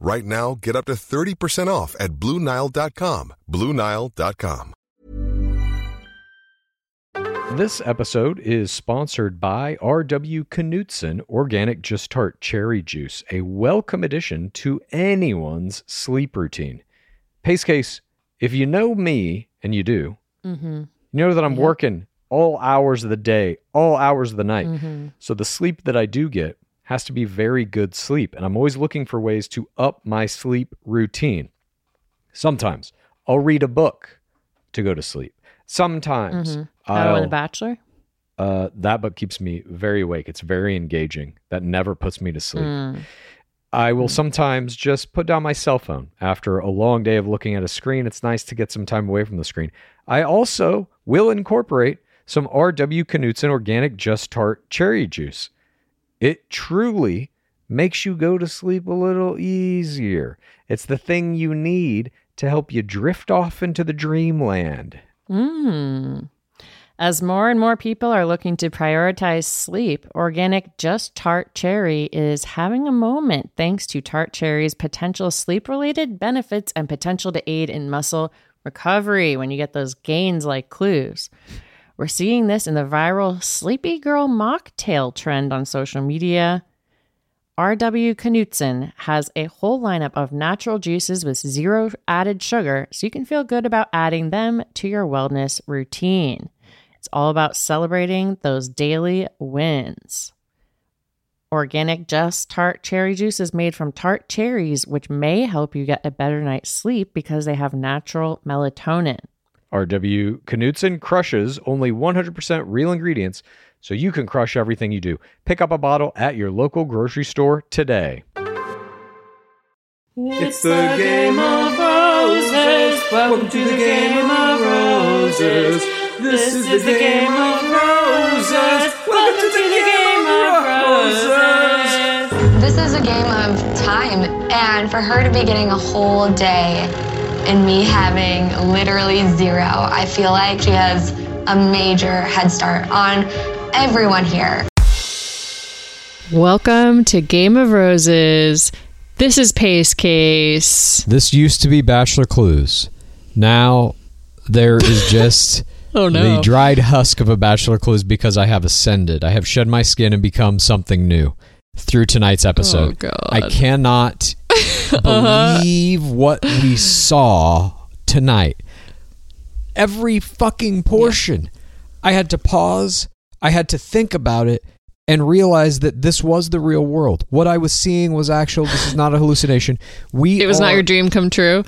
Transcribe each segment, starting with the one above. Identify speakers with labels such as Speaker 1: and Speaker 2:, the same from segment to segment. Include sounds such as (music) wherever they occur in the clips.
Speaker 1: Right now, get up to 30% off at BlueNile.com. BlueNile.com.
Speaker 2: This episode is sponsored by R.W. Knudsen Organic Just Tart Cherry Juice, a welcome addition to anyone's sleep routine. Pace case, if you know me, and you do,
Speaker 3: Mm-hmm.
Speaker 2: you know that I'm
Speaker 3: Yeah.
Speaker 2: working all hours of the day, all hours of the night.
Speaker 3: Mm-hmm.
Speaker 2: So the sleep that I do get has to be very good sleep. And I'm always looking for ways to up my sleep routine. Sometimes I'll read a book to go to sleep. Sometimes
Speaker 3: Mm-hmm.
Speaker 2: I'll,
Speaker 3: The Bachelor?
Speaker 2: uh, that book keeps me very awake. It's very engaging. That never puts me to sleep.
Speaker 3: Mm.
Speaker 2: I will sometimes just put down my cell phone after a long day of looking at a screen. It's nice to get some time away from the screen. I also will incorporate some R.W. Knudsen organic Just Tart cherry juice. It truly makes you go to sleep a little easier. It's the thing you need to help you drift off into the dreamland.
Speaker 3: Mm. As more and more people are looking to prioritize sleep, organic Just Tart Cherry is having a moment thanks to Tart Cherry's potential sleep related benefits and potential to aid in muscle recovery when you get those gains like clues. We're seeing this in the viral Sleepy Girl mocktail trend on social media. RW Knudsen has a whole lineup of natural juices with zero added sugar, so you can feel good about adding them to your wellness routine. It's all about celebrating those daily wins. Organic Just Tart Cherry Juice is made from tart cherries, which may help you get a better night's sleep because they have natural melatonin.
Speaker 2: RW Knudsen crushes only 100% real ingredients, so you can crush everything you do. Pick up a bottle at your local grocery store today.
Speaker 4: It's the game of roses. Welcome to the game of roses. This is the game of roses. Welcome to the game of roses.
Speaker 5: This is a game of time, and for her to be getting a whole day and me having literally zero, I feel like she has a major head start on everyone here.
Speaker 3: Welcome to Game of Roses. This is Pace Case.
Speaker 2: This used to be Bachelor Clues. Now there is just (laughs)
Speaker 3: oh, oh no.
Speaker 2: the dried husk of a Bachelor Clues because I have ascended. I have shed my skin and become something new through tonight's episode.
Speaker 3: Oh, God.
Speaker 2: I cannot (laughs) Uh-huh. believe what we saw tonight. Every fucking portion. I had to pause. I had to think about it and realize that this was the real world. What I was seeing was actual. This is not a hallucination. We
Speaker 3: it was not your dream come true.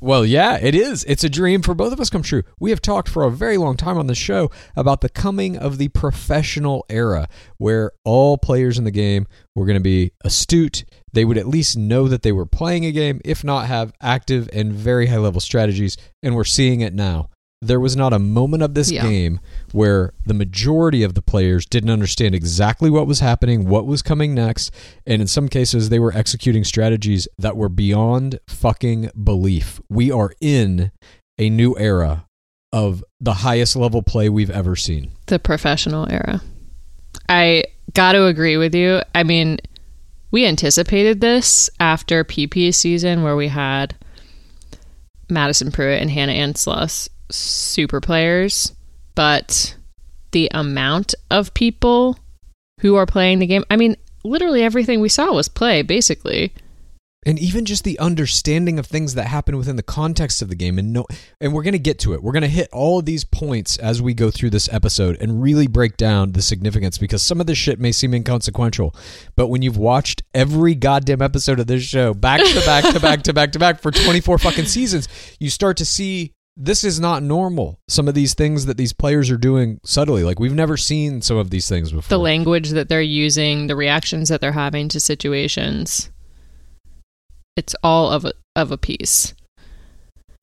Speaker 2: well, yeah, it is. It's a dream for both of us come true. We have talked for a very long time on the show about the coming of the professional era where all players in the game were going to be astute. They would at least know that they were playing a game, if not have active and very high level strategies. And we're seeing it now. There was not a moment of this
Speaker 3: Yeah.
Speaker 2: game where the majority of the players didn't understand exactly what was happening, what was coming next, and in some cases they were executing strategies that were beyond fucking belief. We are in a new era of the highest level play we've ever seen.
Speaker 3: The professional era. I got to agree with you. I mean, we anticipated this after PP season where we had Madison Prewett and Hannah Ann Sluss super players, but the amount of people who are playing the game, I mean, literally everything we saw was play basically.
Speaker 2: And even just the understanding of things that happen within the context of the game and no and we're going to get to it. We're going to hit all of these points as we go through this episode and really break down the significance because some of this shit may seem inconsequential but when you've watched every goddamn episode of this show back to back to back to back to back for 24 fucking seasons you start to see this is not normal some of these things that these players are doing subtly. Like we've never seen some of these things before.
Speaker 3: The language that they're using, the reactions that they're having to situations. It's all of a, of a piece.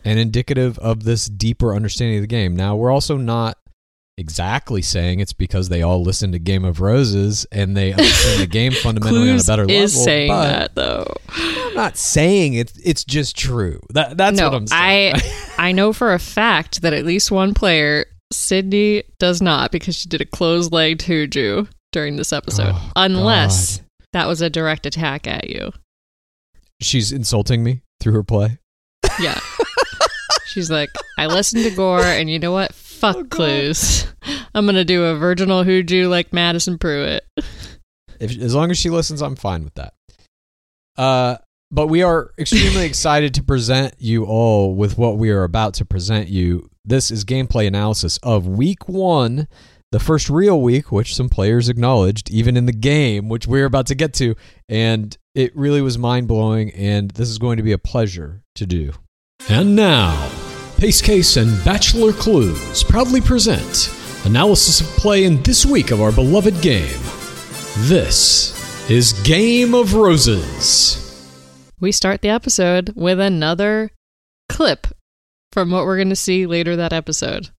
Speaker 2: and indicative of this deeper understanding of the game. Now, we're also not exactly saying it's because they all listen to Game of Roses and they (laughs) understand the game fundamentally on a better
Speaker 3: is
Speaker 2: level.
Speaker 3: saying
Speaker 2: but
Speaker 3: that though.
Speaker 2: I'm not saying it's it's just true. That that's
Speaker 3: no,
Speaker 2: what I'm saying.
Speaker 3: I I know for a fact that at least one player, Sydney, does not because she did a closed-legged Huju during this episode.
Speaker 2: Oh,
Speaker 3: Unless
Speaker 2: God.
Speaker 3: that was a direct attack at you.
Speaker 2: She's insulting me through her play.
Speaker 3: Yeah. (laughs) She's like, I listened to Gore, and you know what? Fuck
Speaker 2: Oh,
Speaker 3: clues. (laughs) I'm gonna do a virginal Huju like Madison Prewett.
Speaker 2: If as long as she listens, I'm fine with that. Uh, but we are extremely (laughs) excited to present you all with what we are about to present you. This is gameplay analysis of week one, the first real week, which some players acknowledged, even in the game, which we're about to get to. And it really was mind blowing, and this is going to be a pleasure to do.
Speaker 6: And now, Pace Case and Bachelor Clues proudly present analysis of play in this week of our beloved game. This is Game of Roses.
Speaker 3: We start the episode with another clip from what we're going to see later that episode.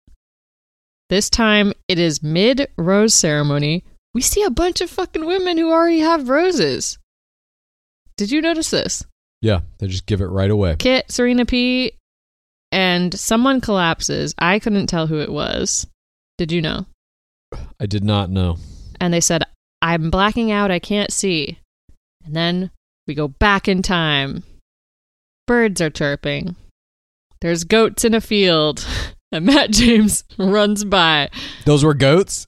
Speaker 3: This time it is mid rose ceremony. We see a bunch of fucking women who already have roses. Did you notice this?
Speaker 2: Yeah, they just give it right away.
Speaker 3: Kit, Serena P, and someone collapses. I couldn't tell who it was. Did you know?
Speaker 2: I did not know.
Speaker 3: And they said, I'm blacking out. I can't see. And then we go back in time. Birds are chirping. There's goats in a field. (laughs) And Matt James (laughs) runs by.
Speaker 2: Those were goats?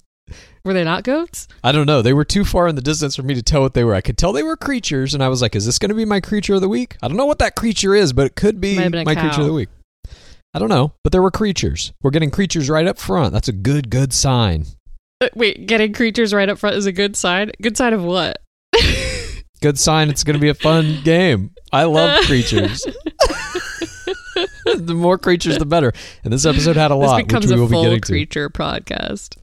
Speaker 3: Were they not goats?
Speaker 2: I don't know. They were too far in the distance for me to tell what they were. I could tell they were creatures, and I was like, "Is this going to be my creature of the week?" I don't know what that creature is, but it could be
Speaker 3: Might have been
Speaker 2: my creature of the week. I don't know, but there were creatures. We're getting creatures right up front. That's a good, good sign.
Speaker 3: Uh, Wait, getting creatures right up front is a good sign? Good sign of what?
Speaker 2: Good sign. It's going to be a fun (laughs) game. I love creatures. (laughs) the more creatures, the better. And this episode had a
Speaker 3: This
Speaker 2: lot, which
Speaker 3: becomes
Speaker 2: we
Speaker 3: a
Speaker 2: will be
Speaker 3: full
Speaker 2: getting to.
Speaker 3: creature podcast.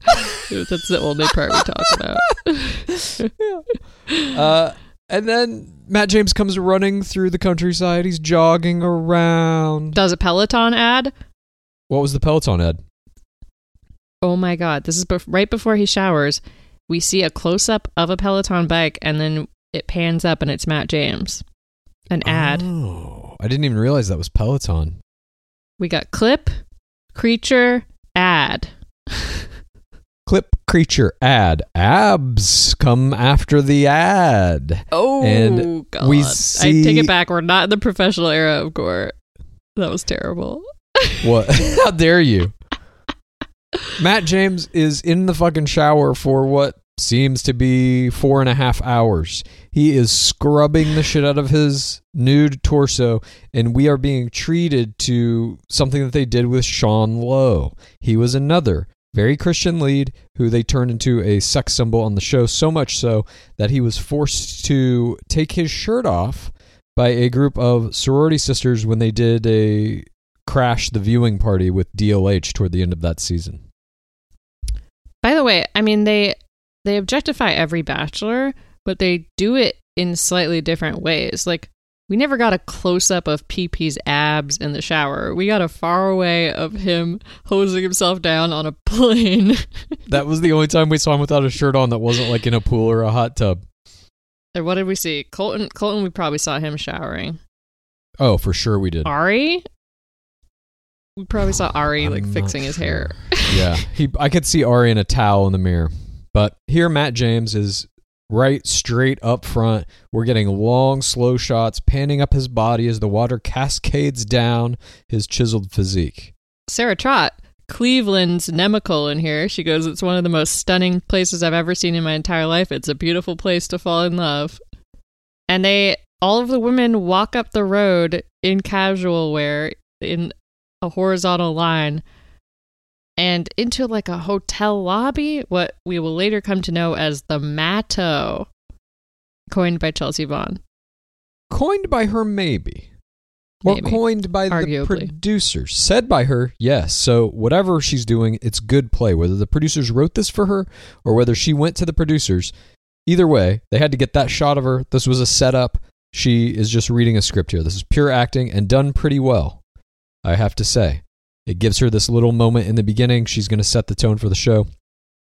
Speaker 3: That's the only part we talk about. (laughs)
Speaker 2: Uh, and then Matt James comes running through the countryside. He's jogging around.
Speaker 3: Does a Peloton ad?
Speaker 2: What was the Peloton ad?
Speaker 3: Oh my god, this is right before he showers. We see a close up of a Peloton bike and then it pans up and it's Matt James. An ad.
Speaker 2: Oh, I didn't even realize that was Peloton.
Speaker 3: We got clip, creature, ad. (laughs)
Speaker 2: Clip creature ad. Abs come after the ad.
Speaker 3: Oh
Speaker 2: And
Speaker 3: god.
Speaker 2: we
Speaker 3: I take it back. We're not in the professional era of gore. That was terrible. (laughs)
Speaker 2: What? (laughs) How dare you? Matt James is in the fucking shower for what seems to be four and a half hours. He is scrubbing the shit out of his nude torso, and we are being treated to something that they did with Sean Lowe. He was another very Christian lead who they turned into a sex symbol on the show, so much so that he was forced to take his shirt off by a group of sorority sisters when they did a crash the viewing party with DLH toward the end of that season.
Speaker 3: By the way, I mean they they objectify every bachelor, but they do it in slightly different ways. Like we never got a close up of PP's abs in the shower. We got a far away of him hosing himself down on a (laughs) plane.
Speaker 2: That was the only time we saw him without a shirt on that wasn't like in a pool or a hot tub.
Speaker 3: and what did we see? Colton Colton we probably saw him showering.
Speaker 2: Oh, for sure we did.
Speaker 3: Ari? We probably saw Ari like
Speaker 2: I'm
Speaker 3: fixing
Speaker 2: not
Speaker 3: his hair.
Speaker 2: yeah, (laughs) he. I could see Ari in a towel in the mirror, but here Matt James is right straight up front. We're getting long, slow shots panning up his body as the water cascades down his chiseled physique.
Speaker 3: Sarah Trott, Cleveland's Nemacolin here. She goes, It's one of the most stunning places I've ever seen in my entire life. It's a beautiful place to fall in love. And they all of the women walk up the road in casual wear in a horizontal line and into like a hotel lobby, what we will later come to know as the Matto, coined by Chelsea Vaughn.
Speaker 2: Coined by her, maybe. Or
Speaker 3: Maybe.
Speaker 2: coined by the
Speaker 3: Arguably.
Speaker 2: producers. Said by her, yes. So whatever she's doing, it's good play. Whether the producers wrote this for her or whether she went to the producers, either way, they had to get that shot of her. This was a setup. She is just reading a script here. This is pure acting and done pretty well, I have to say. It gives her this little moment in the beginning. She's going to set the tone for the show.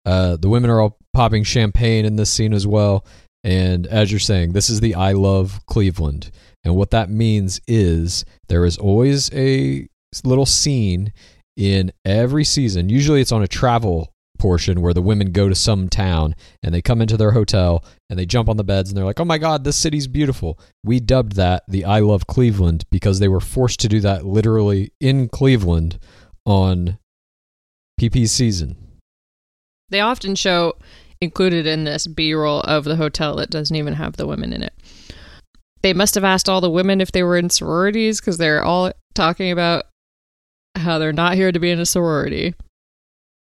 Speaker 2: Uh, the women are all popping champagne in this scene as well. And as you're saying, this is the I Love Cleveland. And what that means is there is always a little scene in every season. Usually it's on a travel portion where the women go to some town and they come into their hotel and they jump on the beds and they're like, oh my God, this city's beautiful. We dubbed that the I Love Cleveland because they were forced to do that literally in Cleveland on PP season.
Speaker 3: They often show included in this B roll of the hotel that doesn't even have the women in it. They must have asked all the women if they were in sororities because they're all talking about how they're not here to be in a sorority.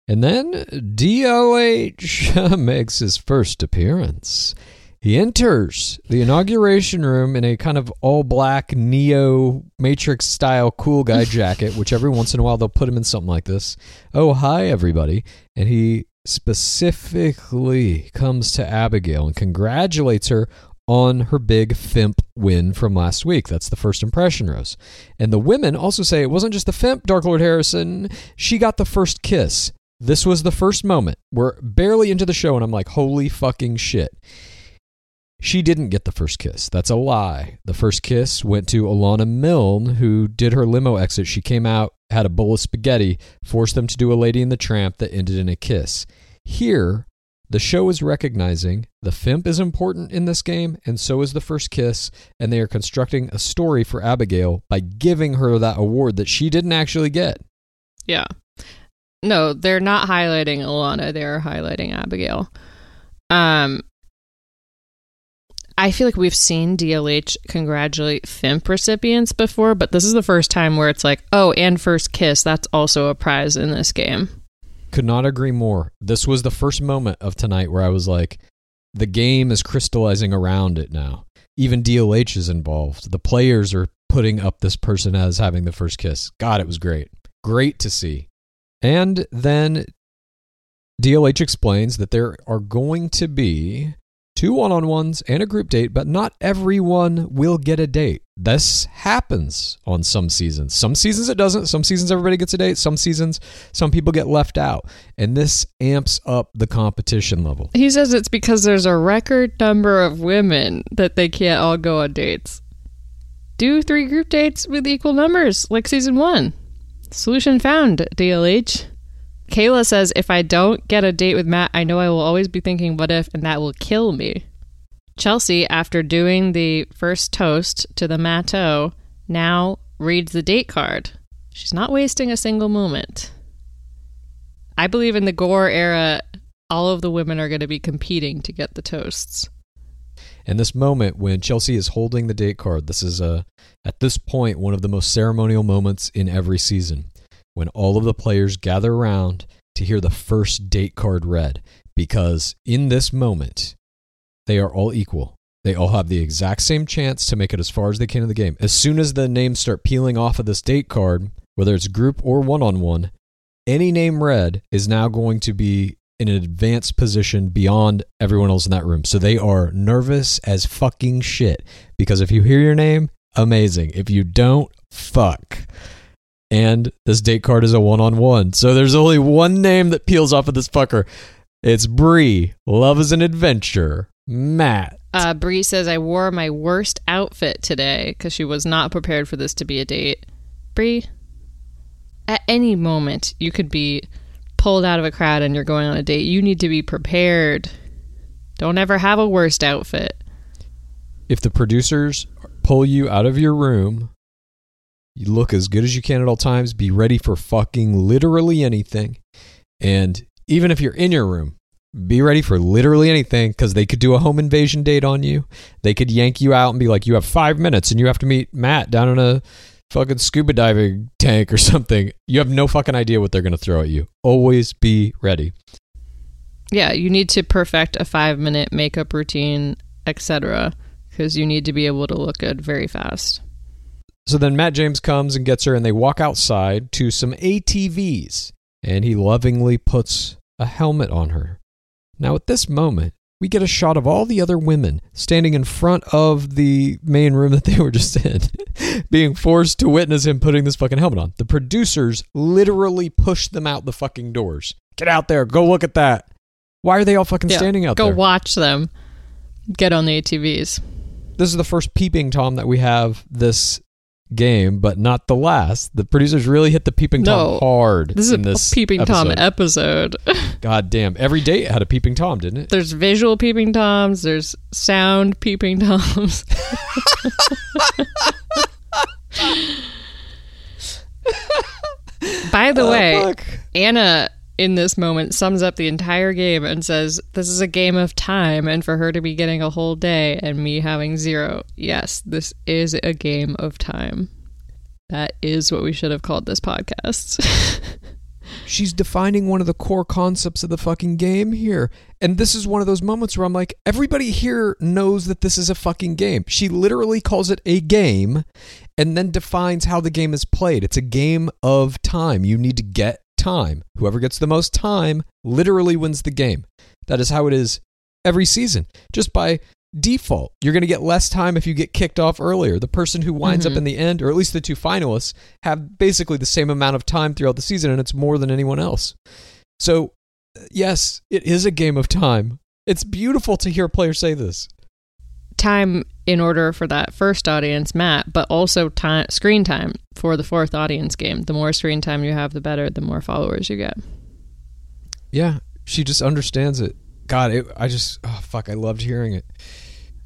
Speaker 2: And then DOH (laughs) makes his first appearance. He enters the inauguration room in a kind of all black Neo Matrix style cool guy (laughs) jacket, which every once in a while they'll put him in something like this. Oh, hi, everybody. And he specifically comes to Abigail and congratulates her on her big FIMP win from last week. That's the first impression rose. And the women also say it wasn't just the FIMP, Dark Lord Harrison. She got the first kiss. This was the first moment. We're barely into the show, and I'm like, holy fucking shit. She didn't get the first kiss. That's a lie. The first kiss went to Alana Milne, who did her limo exit. She came out, had a bowl of spaghetti, forced them to do a Lady in the Tramp that ended in a kiss. Here, the show is recognizing the FIMP is important in this game, and so is the first kiss, and they are constructing a story for Abigail by giving her that award that she didn't actually get.
Speaker 3: Yeah. No, they're not highlighting Alana. They're highlighting Abigail. Um, I feel like we've seen DLH congratulate FIMP recipients before, but this is the first time where it's like, oh, and first kiss, that's also a prize in this game.
Speaker 2: Could not agree more. This was the first moment of tonight where I was like, the game is crystallizing around it now. Even DLH is involved. The players are putting up this person as having the first kiss. God, it was great. Great to see. And then DLH explains that there are going to be two one on ones and a group date, but not everyone will get a date. This happens on some seasons. Some seasons it doesn't. Some seasons everybody gets a date. Some seasons some people get left out. And this amps up the competition level.
Speaker 3: He says it's because there's a record number of women that they can't all go on dates. Do three group dates with equal numbers, like season one. Solution found, DLH. Kayla says, if I don't get a date with Matt, I know I will always be thinking, what if, and that will kill me. Chelsea, after doing the first toast to the Matto, now reads the date card. She's not wasting a single moment. I believe in the Gore era, all of the women are going to be competing to get the toasts.
Speaker 2: And this moment when Chelsea is holding the date card, this is a at this point one of the most ceremonial moments in every season when all of the players gather around to hear the first date card read because in this moment they are all equal. They all have the exact same chance to make it as far as they can in the game. As soon as the names start peeling off of this date card, whether it's group or one on one, any name read is now going to be in an advanced position beyond everyone else in that room. So they are nervous as fucking shit because if you hear your name, amazing. If you don't, fuck. And this date card is a one on one. So there's only one name that peels off of this fucker. It's Bree. Love is an adventure. Matt.
Speaker 3: Uh, Bree says, I wore my worst outfit today because she was not prepared for this to be a date. Bree, at any moment, you could be pulled out of a crowd and you're going on a date. You need to be prepared. Don't ever have a worst outfit.
Speaker 2: If the producers pull you out of your room, you look as good as you can at all times. Be ready for fucking literally anything. And even if you're in your room, be ready for literally anything because they could do a home invasion date on you. They could yank you out and be like, you have five minutes and you have to meet Matt down in a fucking scuba diving tank or (laughs) something. You have no fucking idea what they're going to throw at you. Always be ready.
Speaker 3: Yeah, you need to perfect a five minute makeup routine, etc., because you need to be able to look good very fast.
Speaker 2: So then Matt James comes and gets her, and they walk outside to some ATVs, and he lovingly puts a helmet on her. Now, at this moment, we get a shot of all the other women standing in front of the main room that they were just in, (laughs) being forced to witness him putting this fucking helmet on. The producers literally pushed them out the fucking doors. Get out there, go look at that. Why are they all fucking
Speaker 3: Yeah,
Speaker 2: standing out
Speaker 3: Go
Speaker 2: there?
Speaker 3: Go watch them get on the ATVs.
Speaker 2: this is the first peeping tom that we have this game, but not the last. The producers really hit the peeping tom hard.
Speaker 3: This is
Speaker 2: in
Speaker 3: a
Speaker 2: this
Speaker 3: peeping tom
Speaker 2: episode.
Speaker 3: episode. (laughs)
Speaker 2: God damn! Every date had a peeping tom, didn't it?
Speaker 3: there's visual peeping toms. There's sound peeping toms. (laughs) By the
Speaker 2: Oh,
Speaker 3: way,
Speaker 2: fuck.
Speaker 3: Anna in this moment sums up the entire game and says, This is a game of time, and for her to be getting a whole day and me having zero. Yes, this is a game of time. That is what we should have called this podcast. (laughs)
Speaker 2: She's defining one of the core concepts of the fucking game here. And this is one of those moments where I'm like, everybody here knows that this is a fucking game. She literally calls it a game and then defines how the game is played. It's a game of time. You need to get time. Whoever gets the most time literally wins the game. That is how it is every season. Just by default, you're going to get less time if you get kicked off earlier. The person who winds up mm-hmm. in the end, or at least the two finalists, have basically the same amount of time throughout the season, and it's more than anyone else. So, yes, it is a game of time. It's beautiful to hear a player say this.
Speaker 3: Time in order for that first audience, Matt, but also time screen time for the fourth audience game. The more screen time you have, the better. The more followers you get.
Speaker 2: Yeah, she just understands it. God, it, I just, oh, fuck, I loved hearing it.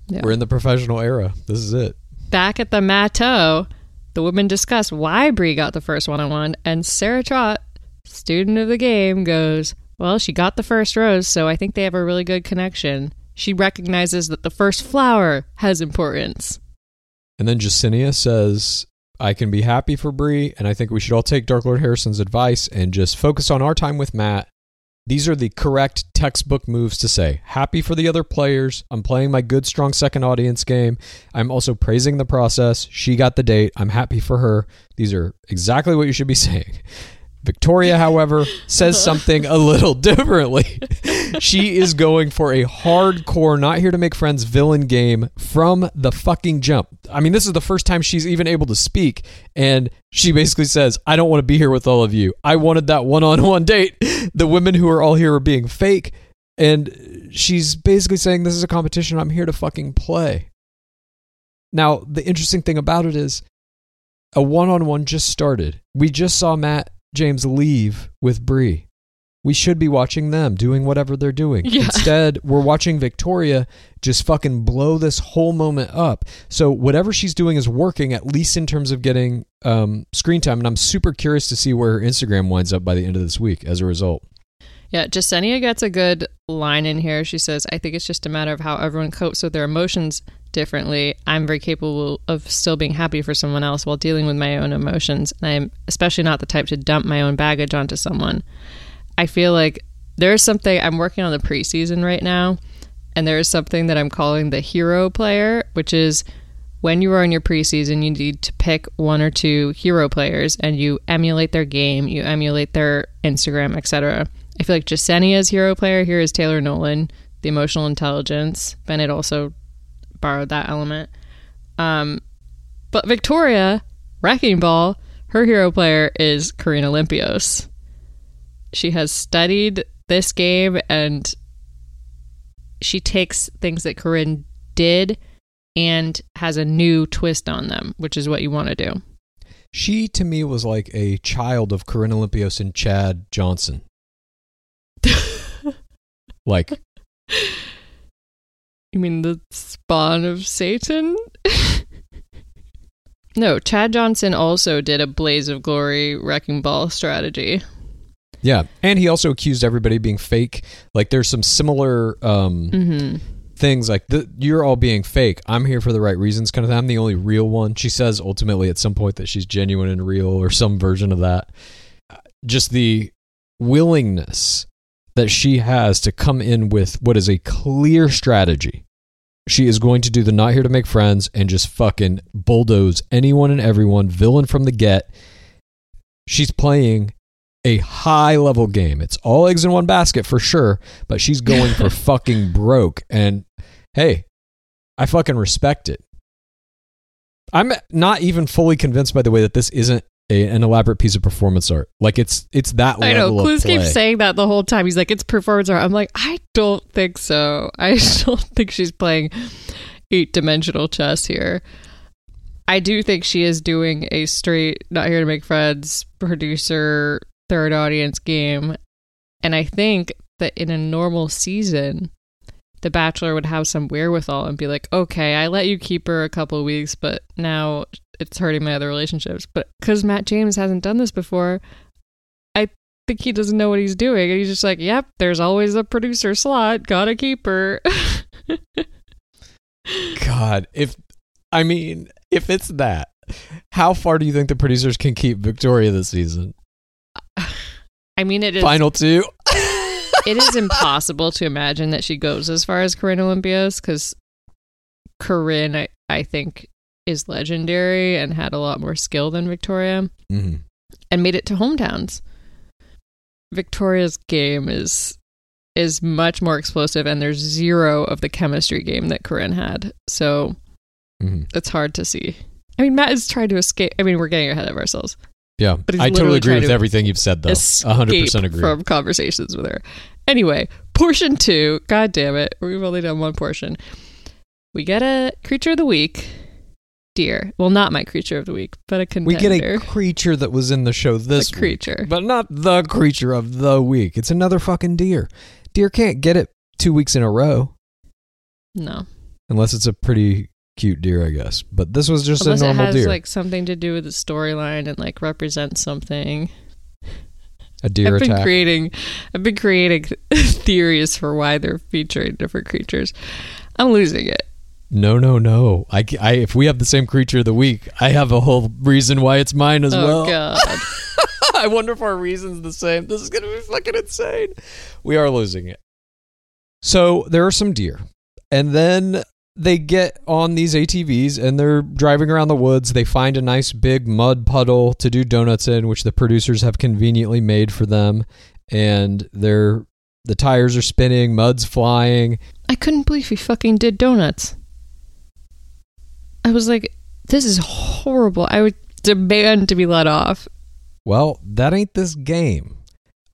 Speaker 3: Yeah.
Speaker 2: We're in the professional era. This is it.
Speaker 3: Back at the Matteau, the women discuss why Bree got the first one-on-one, and Sarah Trott, student of the game, goes, "Well, she got the first rose, so I think they have a really good connection." She recognizes that the first flower has importance.
Speaker 2: And then Jessenia says, I can be happy for Bree, and I think we should all take Dark Lord Harrison's advice and just focus on our time with Matt. These are the correct textbook moves to say. Happy for the other players. I'm playing my good, strong second audience game. I'm also praising the process. She got the date. I'm happy for her. These are exactly what you should be (laughs) saying. Victoria, however, says uh-huh. something a little (laughs) differently. she is going for a hardcore, not here to make friends villain game from the fucking jump. I mean, this is the first time she's even able to speak, and she basically says, I don't want to be here with all of you. I wanted that one on one date. The women who are all here are being fake. And she's basically saying, This is a competition. I'm here to fucking play. Now, the interesting thing about it is, a one on one just started. We just saw Matt James leave with Bree. We should be watching them doing whatever they're doing.
Speaker 3: Yeah.
Speaker 2: Instead, we're watching Victoria just fucking blow this whole moment up. So whatever she's doing is working, at least in terms of getting um, screen time. And I'm super curious to see where her Instagram winds up by the end of this week as a result.
Speaker 3: Yeah, Jessenia gets a good line in here. She says, I think it's just a matter of how everyone copes with their emotions differently. I'm very capable of still being happy for someone else while dealing with my own emotions. And I'm especially not the type to dump my own baggage onto someone. I feel like there's something I'm working on the preseason right now, and there is something that I'm calling the hero player, which is when you are in your preseason, you need to pick one or two hero players and you emulate their game, you emulate their Instagram, etc. I feel like Jessenia's hero player here is Taylor Nolan, the emotional intelligence. Bennett also borrowed that element. Um, but Victoria, Wrecking Ball, her hero player is Corinne Olympios. She has studied this game and she takes things that Corinne did and has a new twist on them, which is what you want to do.
Speaker 2: She, to me, was like a child of Corinne Olympios and Chad Johnson. (laughs) like,
Speaker 3: You mean the spawn of Satan? (laughs) no, Chad Johnson also did a Blaze of Glory Wrecking Ball strategy.
Speaker 2: Yeah, and he also accused everybody of being fake. Like there's some similar um,
Speaker 3: Mm-hmm.
Speaker 2: things like the, you're all being fake. I'm here for the right reasons, kind of. Thing. I'm the only real one. She says ultimately at some point that she's genuine and real, or some version of that. Just the willingness that she has to come in with what is a clear strategy. She is going to do the not here to make friends and just fucking bulldoze anyone and everyone, villain from the get. She's playing a high level game. It's all eggs in one basket for sure, but she's going for (laughs) fucking broke. And hey, I fucking respect it. I'm not even fully convinced, by the way, that this isn't a, an elaborate piece of performance art. Like it's it's that
Speaker 3: way.
Speaker 2: I
Speaker 3: know. Clues keeps saying that the whole time. He's like, it's performance art. I'm like, I don't think so. I (laughs) don't think she's playing eight dimensional chess here. I do think she is doing a straight, not here to make friends, producer, third audience game. And I think that in a normal season, The Bachelor would have some wherewithal and be like, okay, I let you keep her a couple of weeks, but now it's hurting my other relationships. But because Matt James hasn't done this before, I think he doesn't know what he's doing. And he's just like, yep, there's always a producer slot. Gotta keep her. (laughs)
Speaker 2: God, if I mean, if it's that, how far do you think the producers can keep Victoria this season? (sighs)
Speaker 3: I mean, it is.
Speaker 2: Final two. (laughs)
Speaker 3: it is impossible to imagine that she goes as far as Corinne Olympios because Corinne, I, I think, is legendary and had a lot more skill than Victoria
Speaker 2: Mhm.
Speaker 3: and made it to hometowns. Victoria's game is is much more explosive and there's zero of the chemistry game that Corinne had. So
Speaker 2: Mhm.
Speaker 3: it's hard to see. I mean, Matt is trying to escape. I mean, we're getting ahead of ourselves.
Speaker 2: Yeah,
Speaker 3: But
Speaker 2: I totally agree with
Speaker 3: to
Speaker 2: everything you've said, though.
Speaker 3: escape
Speaker 2: hundred percent agree.
Speaker 3: from conversations with her. Anyway, portion two. God damn it, we've only done one portion. We get a creature of the week, deer. Well, not my creature of the week, but a contender.
Speaker 2: we get a creature that was in the show this
Speaker 3: A
Speaker 2: week,
Speaker 3: creature.
Speaker 2: but not the creature of the week. It's another fucking deer. Deer can't get it two weeks in a row
Speaker 3: no,
Speaker 2: unless it's a pretty cute deer, I guess. But this was just
Speaker 3: unless
Speaker 2: a
Speaker 3: it
Speaker 2: normal
Speaker 3: has
Speaker 2: deer.
Speaker 3: like something to do with the storyline and like represents something.
Speaker 2: a deer
Speaker 3: I've been
Speaker 2: attack.
Speaker 3: creating, I've been creating (laughs) theories for why they're featuring different creatures. I'm losing it.
Speaker 2: No, no, no. I, I, if we have the same creature of the week, I have a whole reason why it's mine as well.
Speaker 3: oh
Speaker 2: well.
Speaker 3: god. (laughs)
Speaker 2: I wonder if our reason's the same. This is going to be fucking insane. We are losing it. So there are some deer. And then they get on these ATVs and they're driving around the woods. They find a nice big mud puddle to do donuts in, which the producers have conveniently made for them. And they're the tires are spinning, mud's flying.
Speaker 3: I couldn't believe he fucking did donuts. I was like, this is horrible. I would demand to be let off.
Speaker 2: Well, that ain't this game.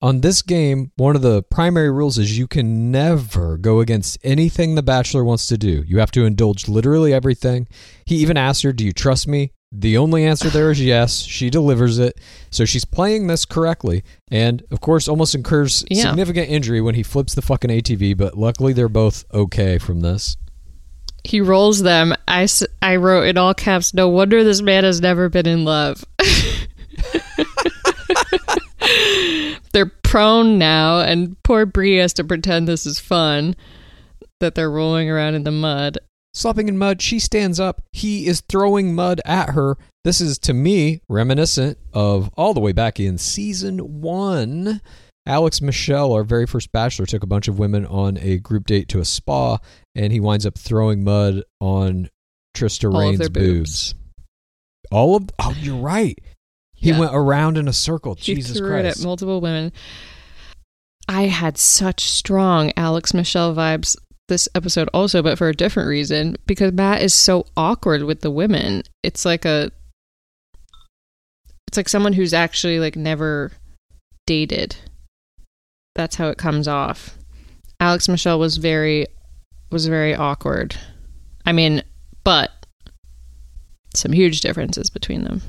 Speaker 2: On this game, one of the primary rules is you can never go against anything the Bachelor wants to do. You have to indulge literally everything. He even asked her, Do you trust me? The only answer there is yes. She delivers it. So she's playing this correctly. And of course, almost incurs
Speaker 3: Yeah.
Speaker 2: significant injury when he flips the fucking ATV, but luckily they're both okay from this.
Speaker 3: He rolls them. I, I wrote in all caps, no wonder this man has never been in love. (laughs) they're prone now, and poor Bree has to pretend this is fun, that they're rolling around in the mud.
Speaker 2: Slopping in mud, she stands up. He is throwing mud at her. This is, to me, reminiscent of all the way back in season one. Alex Michel, our very first bachelor, took a bunch of women on a group date to a spa, and he winds up throwing mud on Trista
Speaker 3: All of
Speaker 2: Rain's boobs.
Speaker 3: boobs.
Speaker 2: All of oh, you're right. He
Speaker 3: Yeah.
Speaker 2: went around in a circle.
Speaker 3: He
Speaker 2: Jesus
Speaker 3: threw it
Speaker 2: Christ!
Speaker 3: at multiple women. I had such strong Alex Michel vibes this episode also, but for a different reason because Matt is so awkward with the women. It's like a it's like someone who's actually like never dated. That's how it comes off. Alex Michel was very was very awkward. I mean, but some huge differences between them.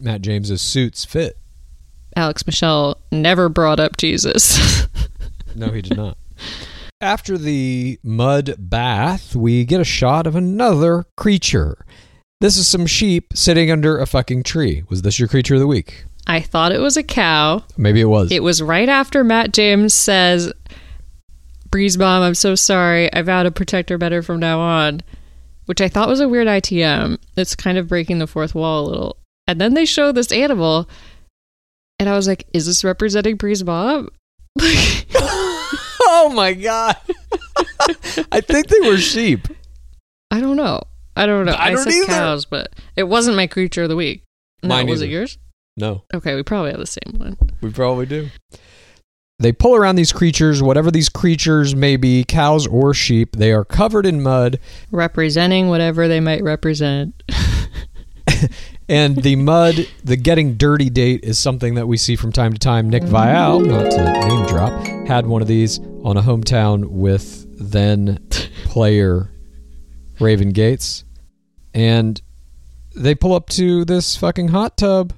Speaker 2: Matt James's suits fit.
Speaker 3: Alex Michel never brought up Jesus.
Speaker 2: No, he did not. After the mud bath, we get a shot of another creature. This is some sheep sitting under a fucking tree. Was this your creature of the week?
Speaker 3: I thought it was a cow.
Speaker 2: Maybe it was.
Speaker 3: It was right after Matt James says, Breeze Bomb, I'm so sorry. I vow to protect her better from now on. Which I thought was a weird ITM. It's kind of breaking the fourth wall a little. And then they show this animal, and I was like, is this representing Breeze Bomb? (laughs)
Speaker 2: oh my god! (laughs) I think they were sheep. (laughs)
Speaker 3: I don't know. I don't know.
Speaker 2: I don't
Speaker 3: said
Speaker 2: either.
Speaker 3: cows, but it wasn't my creature of the week. No,
Speaker 2: Mine
Speaker 3: was it yours?
Speaker 2: No,
Speaker 3: Okay, we probably have the same one.
Speaker 2: we probably do. They pull around these creatures, whatever these creatures may be, cows or sheep. They are covered in mud,
Speaker 3: Representing whatever they might represent. (laughs)
Speaker 2: and the mud, the getting dirty date is something that we see from time to time. Nick Viall, not to name drop, had one of these on a hometown with then player Raven Gates, and they pull up to this fucking hot tub.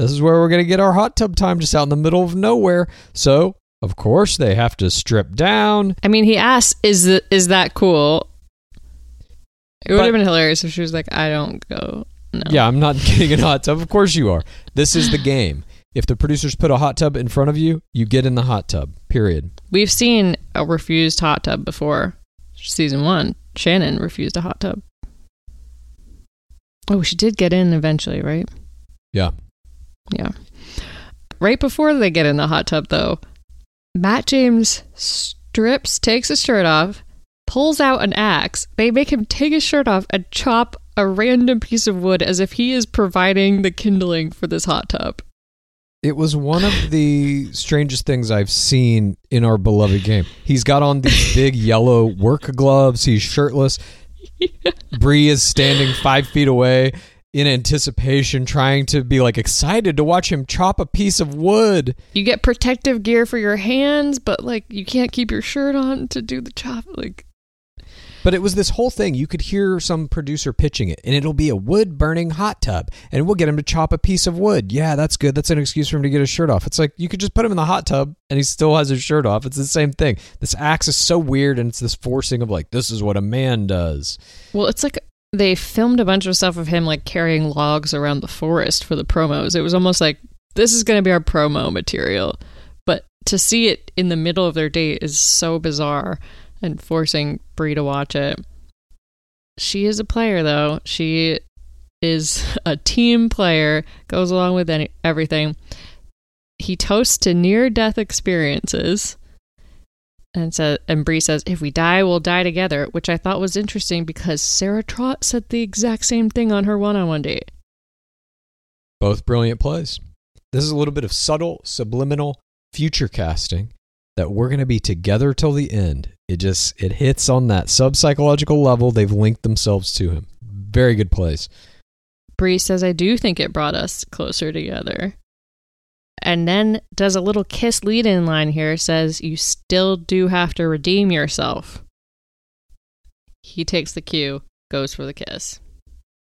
Speaker 2: This is where we're gonna get our hot tub time, just out in the middle of nowhere. So, of course, they have to strip down.
Speaker 3: I mean, he asked, "Is the, is that cool?" It would have been hilarious if she was like, "I don't go." No.
Speaker 2: Yeah, I'm not (laughs) getting in a hot tub. Of course you are. This is the (sighs) game. If the producers put a hot tub in front of you, you get in the hot tub. Period.
Speaker 3: We've seen a refused hot tub before. Season one, Shannon refused a hot tub. Oh, she did get in eventually, right?
Speaker 2: Yeah.
Speaker 3: Yeah. Right before they get in the hot tub, though, Matt James strips, takes his shirt off, pulls out an axe. They make him take his shirt off and chop a random piece of wood as if he is providing the kindling for this hot tub.
Speaker 2: It was one of the strangest things I've seen in our beloved game. He's got on these (laughs) big yellow work gloves. He's shirtless. (laughs) Bree is standing five feet away in anticipation, trying to be like excited to watch him chop a piece of wood.
Speaker 3: You get protective gear for your hands, but like you can't keep your shirt on to do the chop. Like,
Speaker 2: But it was this whole thing. You could hear some producer pitching it, and it'll be a wood burning hot tub, and we'll get him to chop a piece of wood. Yeah, that's good. That's an excuse for him to get his shirt off. It's like you could just put him in the hot tub, and he still has his shirt off. It's the same thing. This axe is so weird, and it's this forcing of like, this is what a man does.
Speaker 3: well, it's like they filmed a bunch of stuff of him like carrying logs around the forest for the promos. It was almost like this is going to be our promo material, but to see it in the middle of their date is so bizarre and forcing Bree to watch it. She is a player, though. She is (laughs) a team player, goes along with any, everything. He toasts to near death experiences. And so, and Bree says, "If we die, we'll die together," which I thought was interesting because Sarah Trott said the exact same thing on her one-on-one date.
Speaker 2: Both brilliant plays. This is a little bit of subtle, subliminal future casting that we're going to be together till the end. It just it hits on that sub psychological level. They've linked themselves to him. Very good plays.
Speaker 3: Bree says, "I do think it brought us closer together." And then does a little kiss lead-in line here. Says, "You still do have to redeem yourself." He takes the cue, goes for the kiss.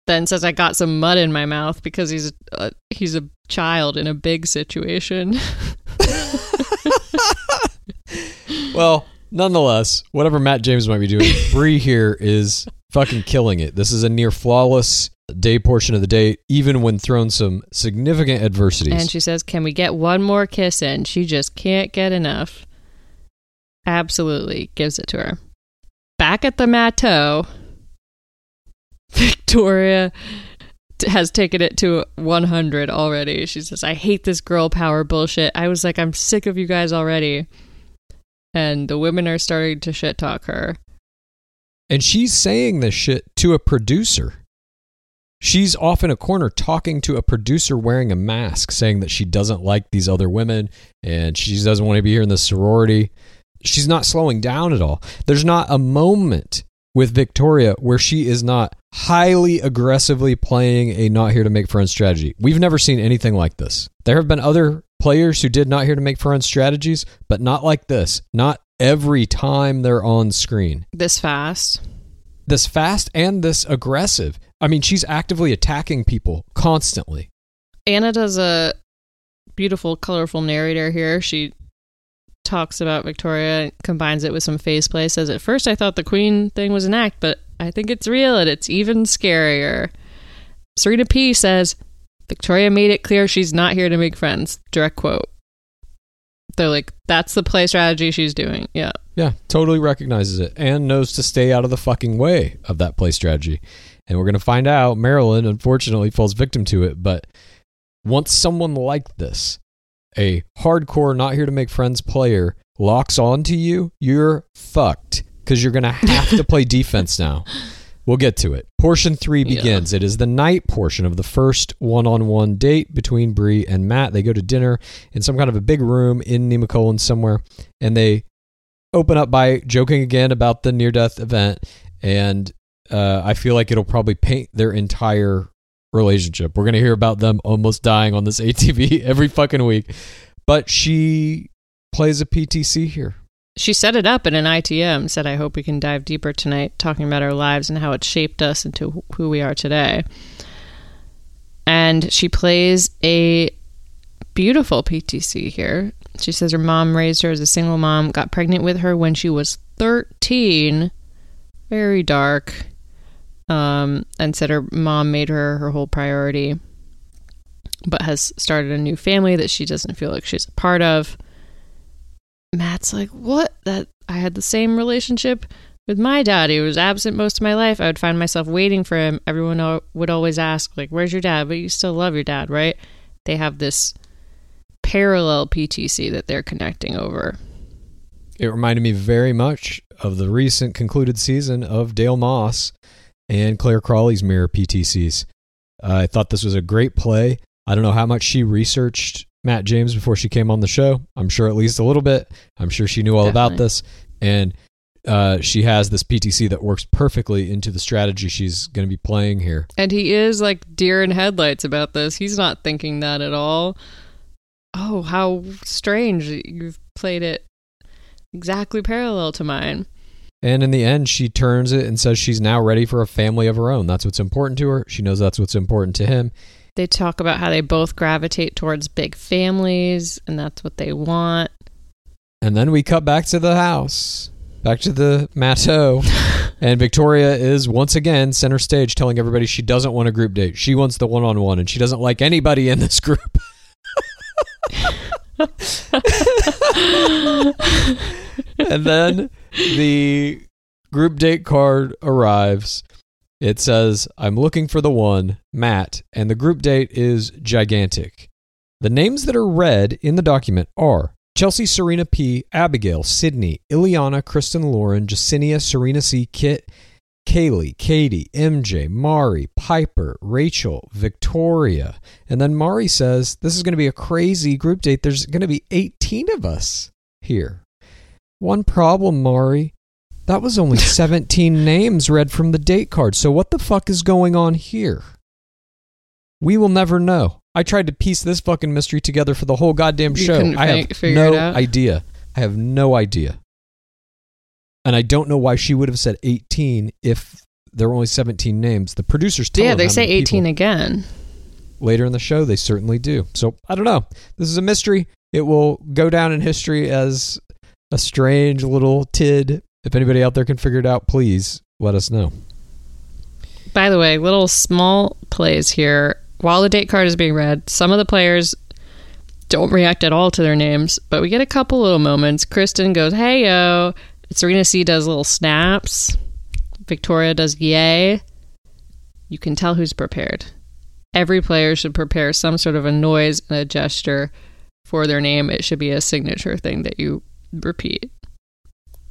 Speaker 3: Then says, "I got some mud in my mouth because he's a, he's a child in a big situation." (laughs)
Speaker 2: Well, nonetheless, whatever Matt James might be doing, Bree here is fucking killing it. This is a near flawless day portion of the day, even when thrown some significant adversities.
Speaker 3: And she says, Can we get one more kiss in? She just can't get enough. Absolutely gives it to her. Back at the Mateau, (laughs) Victoria has taken it to 100 already. She says, I hate this girl power bullshit. I was like, I'm sick of you guys already. And the women are starting to shit talk her.
Speaker 2: And she's saying this shit to a producer. She's off in a corner talking to a producer wearing a mask, saying that she doesn't like these other women and she doesn't want to be here in the sorority. She's not slowing down at all. There's not a moment with Victoria where she is not highly aggressively playing a not here to make friends strategy. We've never seen anything like this. There have been other players who did not here to make friends strategies, but not like this. Not every time they're on screen
Speaker 3: This fast.
Speaker 2: this fast and this aggressive. I mean, she's actively attacking people constantly.
Speaker 3: Anna does a beautiful, colorful narrator here. She talks about Victoria, combines it with some face play. Says, At first, I thought the Queen thing was an act, but I think it's real and it's even scarier. Serena P says, Victoria made it clear she's not here to make friends. Direct quote. They're like, that's the play strategy she's doing. Yeah.
Speaker 2: Yeah, totally recognizes it and knows to stay out of the fucking way of that play strategy. And we're going to find out Marilyn, unfortunately, falls victim to it. But once someone like this, a hardcore, not here to make friends player, locks on to you, you're fucked because you're going to have to play (laughs) defense now. We'll get to it. Portion three
Speaker 3: Yeah.
Speaker 2: begins. It is the night portion of the first one-on-one date between Bree and Matt. They go to dinner in some kind of a big room in Nemacolin somewhere, and they open up by joking again about the near-death event. And uh, I feel like it'll probably paint their entire relationship. We're gonna hear about them almost dying on this (laughs) ATV every fucking week. But she plays a PTC here.
Speaker 3: She set it up in an ITM, said, I hope we can dive deeper tonight, talking about our lives and how it shaped us into who we are today. And she plays a beautiful PTC here. She says her mom raised her as a single mom, got pregnant with her when she was 13. Very dark. Um, and said her mom made her her whole priority, but has started a new family that she doesn't feel like she's a part of. Matt's like, what? That I had the same relationship with my dad. He was absent most of my life. I would find myself waiting for him. Everyone would always ask, like, where's your dad? But you still love your dad, right? They have this parallel PTC that they're connecting over.
Speaker 2: It reminded me very much of the recent concluded season of Dale Moss and Clare Crawley's Mirror PTCs. Uh, I thought this was a great play. I don't know how much she researched Matt James before she came on the show. I'm sure at least a little bit. I'm sure she knew all about this. And uh, she has this PTC that works perfectly into the strategy she's going to be playing here.
Speaker 3: And he is like deer in headlights about this. He's not thinking that at all. Oh, how strange. You've played it exactly parallel to mine.
Speaker 2: And in the end, she turns it and says she's now ready for a family of her own. That's what's important to her. She knows that's what's important to him.
Speaker 3: They talk about how they both gravitate towards big families and that's what they want.
Speaker 2: And then we cut back to the house, back to the Matteau. (laughs) and Victoria is once again center stage telling everybody she doesn't want a group date. She wants the one on one and she doesn't like anybody in this group. (laughs) (laughs) and then the group date card arrives. It says, I'm looking for the one, Matt, and the group date is gigantic. The names that are read in the document are Chelsea, Serena P, Abigail, Sydney, Illeana, Kristin, Lauren, Jessenia, Serena C, Kit, Kaylee, Katie, MJ, Mari, Pieper, Rachel, Victoria. And then Mari says, This is going to be a crazy group date. There's going to be 18 of us here. One problem, Mari. That was only (laughs) 17 names read from the date card. So what the fuck is going on here? We will never know. I tried to piece this fucking mystery together for the whole goddamn
Speaker 3: You
Speaker 2: show.
Speaker 3: couldn't
Speaker 2: I
Speaker 3: fi-
Speaker 2: have
Speaker 3: figure it
Speaker 2: no
Speaker 3: out?
Speaker 2: idea. I have no idea. And I don't know why she would have said 18 if there were only 17 names. The producers tell
Speaker 3: yeah,
Speaker 2: them
Speaker 3: they
Speaker 2: how
Speaker 3: say
Speaker 2: many
Speaker 3: 18 again.
Speaker 2: Later in the show, they certainly do. So I don't know. This is a mystery. It will go down in history as a strange little tid. If anybody out there can figure it out, please let us know.
Speaker 3: By the way, little small plays here. While the date card is being read, some of the players don't react at all to their names, but we get a couple little moments. Kristin goes, "Hey yo," Serena C does little snaps. Victoria does yay. You can tell who's prepared. Every player should prepare some sort of a noise and a gesture for their name. It should be a signature thing that you repeat.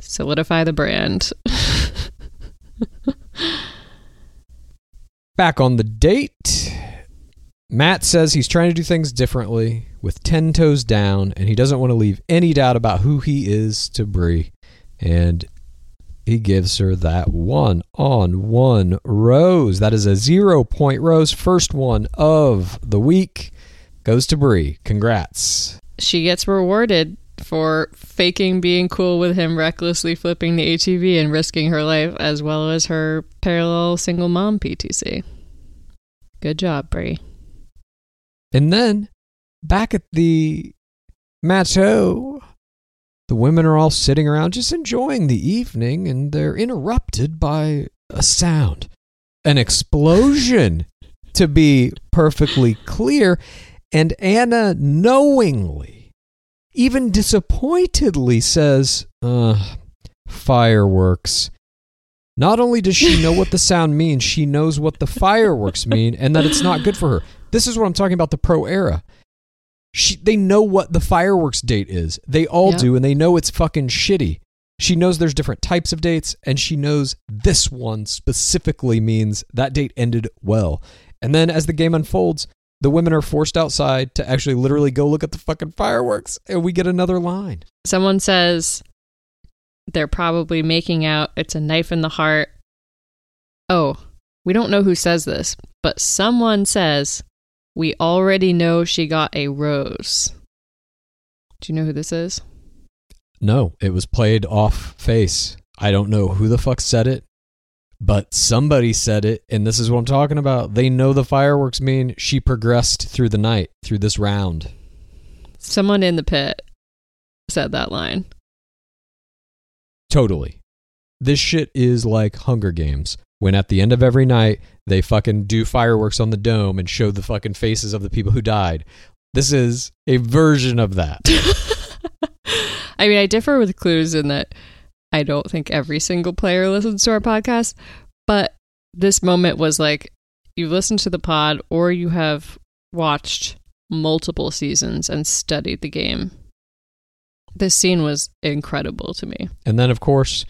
Speaker 3: Solidify the brand.
Speaker 2: Back on the date, Matt says he's trying to do things differently with 10 toes down, and he doesn't want to leave any doubt about who he is to Bree. And he gives her that one on one rose. That is a zero point rose. First one of the week goes to Bree. Congrats.
Speaker 3: she gets rewarded for faking being cool with him, recklessly flipping the ATV and risking her life, as well as her parallel single mom PTC. Good job, Bree.
Speaker 2: And then back at the Matteau, the women are all sitting around just enjoying the evening, and they're interrupted by a sound an explosion. to be perfectly clear. And Anna knowingly, even disappointedly says, uh, fireworks. Not only does she know what the (laughs) sound means, she knows what the fireworks mean and that it's not good for her. This is what I'm talking about the pro era. She, they know what the fireworks date is. They all
Speaker 3: Yeah.
Speaker 2: do, and they know it's fucking shitty. She knows there's different types of dates, and she knows this one specifically means that date ended well. And then as the game unfolds, the women are forced outside to actually literally go look at the fucking fireworks, and we get another line.
Speaker 3: Someone says they're probably making out. It's a knife in the heart. Oh, we don't know who says this, but someone says we already know she got a rose. Do you know who this is?
Speaker 2: No, it was played off face. I don't know who the fuck said it, but somebody said it, and this is what I'm talking about. They know the fireworks mean she progressed through the night, through this round.
Speaker 3: Someone in the pit said that line.
Speaker 2: Totally. This shit is like Hunger Games. When at the end of every night, they fucking do fireworks on the dome and show the fucking faces of the people who died. This is a version of that. (laughs)
Speaker 3: I mean, I differ with Clues in that I don't think every single player listens to our podcast, but this moment was like you've listened to the pod or you have watched multiple seasons and studied the game. This scene was incredible to me.
Speaker 2: And then, of course,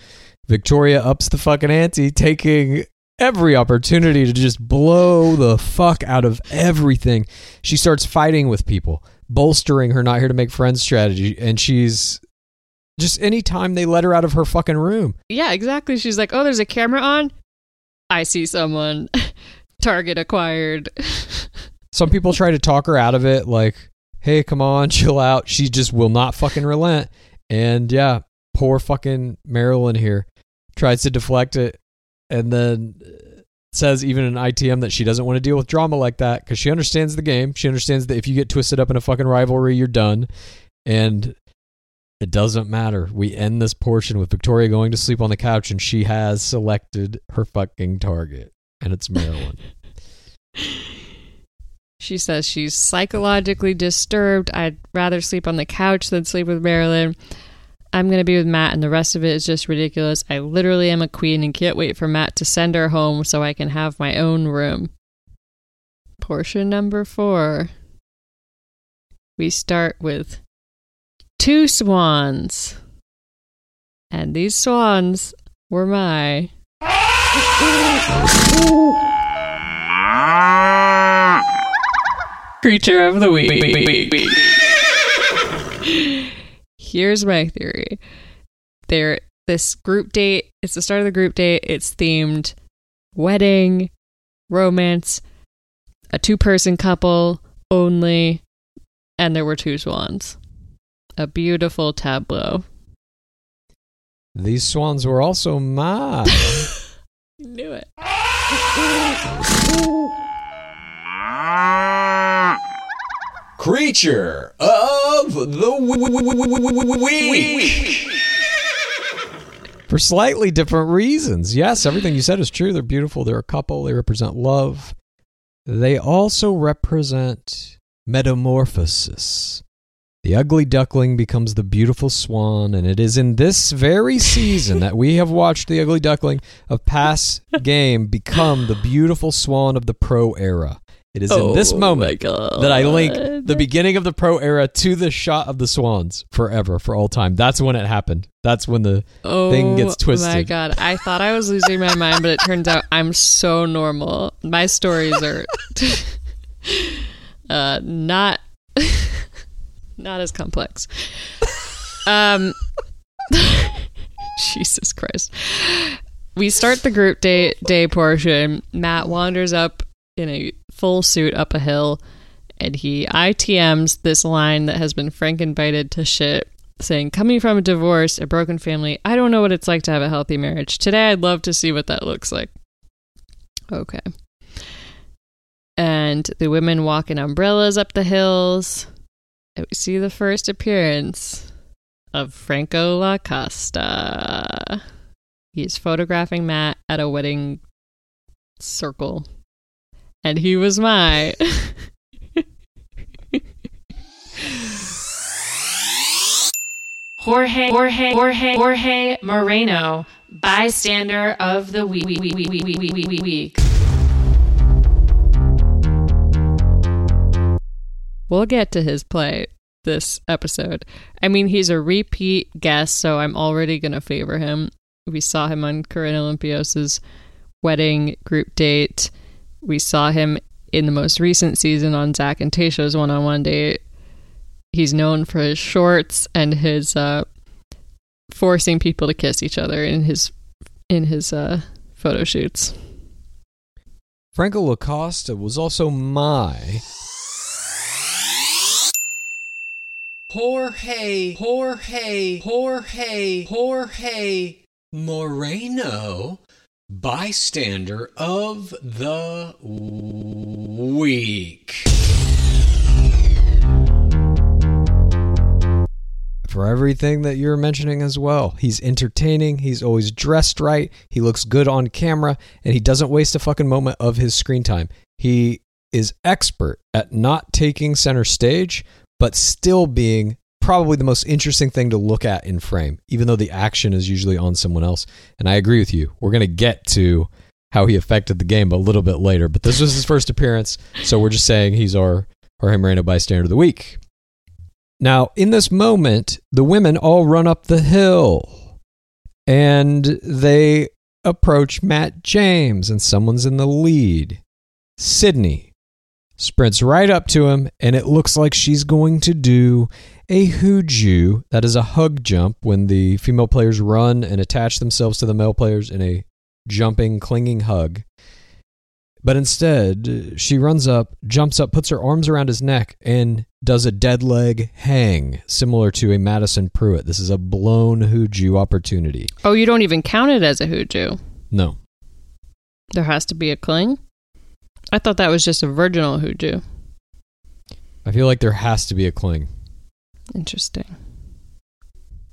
Speaker 2: Victoria ups the fucking ante, taking every opportunity to just blow the fuck out of everything. She starts fighting with people, bolstering her not here to make friends strategy. And she's just anytime they let her out of her fucking room.
Speaker 3: Yeah, exactly. She's like, oh, there's a camera on. I see someone. (laughs) Target acquired. (laughs)
Speaker 2: Some people try to talk her out of it, like, hey, come on, (laughs) chill out. She just will not fucking relent. And yeah, poor fucking Marylynn here tries to deflect it and then says even in ITM that she doesn't want to deal with drama like that because she understands the game. She understands that if you get twisted up in a fucking rivalry, you're done. And it doesn't matter. We end this portion with Victoria going to sleep on the couch and she has selected her fucking target. And it's Marylynn. (laughs)
Speaker 3: She says she's psychologically disturbed. I'd rather sleep on the couch than sleep with Marylynn. I'm going to be with Matt, and the rest of it is just ridiculous. I literally am a queen and can't wait for Matt to send her home so I can have my own room. Portion number four. We start with two swans. And these swans were my. Creature of the week. Here's my theory. There this group date, it's the start of the group date, it's themed wedding, romance, a two-person couple only, and there were two swans. A beautiful tableau.
Speaker 2: These swans were also mine.
Speaker 3: Knew it.
Speaker 7: Creature of the week.
Speaker 2: for slightly different reasons. Yes, everything you said is true. They're beautiful. They're a couple. They represent love. They also represent metamorphosis. The ugly duckling becomes the beautiful swan, and it is in this very season that we have watched the ugly duckling of past game become the beautiful swan of the pro era. It is in this
Speaker 3: Oh
Speaker 2: moment that I link the beginning of the pro era to the shot of the swans forever, for all time. That's when it happened. That's when the
Speaker 3: Oh
Speaker 2: thing gets twisted.
Speaker 3: Oh my god! I thought I was losing my mind, but it turns out I'm so normal. My stories are (laughs) uh, not (laughs) not as complex. (laughs) Um, (laughs) Jesus Christ. We start the group day day portion. Matt wanders up in a full suit up a hill, and he ITMs this line that has been frankenbited to shit, saying, "Coming from a divorce, a broken family, I don't know what it's like to have a healthy marriage. Today, I'd love to see what that looks like." Okay. And the women walk in umbrellas up the hills. We see the first appearance of Franco Lacosta. He's photographing Matt at a wedding circle. and he was my. Jorge, Jorge, Jorge, Jorge Moreno, bystander of the week. week, week, week, We'll get to his play this episode. I mean, he's a repeat guest, so I'm already going to favor him. We saw him on Corinne Olympios's wedding group date. We saw him in the most recent season on Zac and Tayshia's one on one date. He's known for his shorts and his uh, forcing people to kiss each other in his in his uh, photo shoots.
Speaker 2: Franco Lacosta was also my
Speaker 7: Jorge, Jorge, Jorge, Jorge Moreno, bystander of the week.
Speaker 2: for everything that you're mentioning as well. He's entertaining, he's always dressed right, he looks good on camera, and he doesn't waste a fucking moment of his screen time. He is expert at not taking center stage, but still being probably the most interesting thing to look at in frame, even though the action is usually on someone else. And I agree with you. We're going to get to how he affected the game a little bit later, but this was his first appearance, so we're just saying he's our Jorge Moreno bystander of the week. Now, in this moment, the women all run up the hill and they approach Matt James, and someone's in the lead. Sydney sprints right up to him, and it looks like she's going to do a hooju. That is a hug jump when the female players run and attach themselves to the male players in a jumping, clinging hug. But instead, she runs up, jumps up, puts her arms around his neck, and does a dead leg hang, similar to a Madison Prewett. This is a blown hooju opportunity.
Speaker 3: Oh, you don't even count it as a hooju.
Speaker 2: No.
Speaker 3: There has to be a cling. I thought that was just a virginal hooju.
Speaker 2: I feel like there has to be a cling.
Speaker 3: Interesting.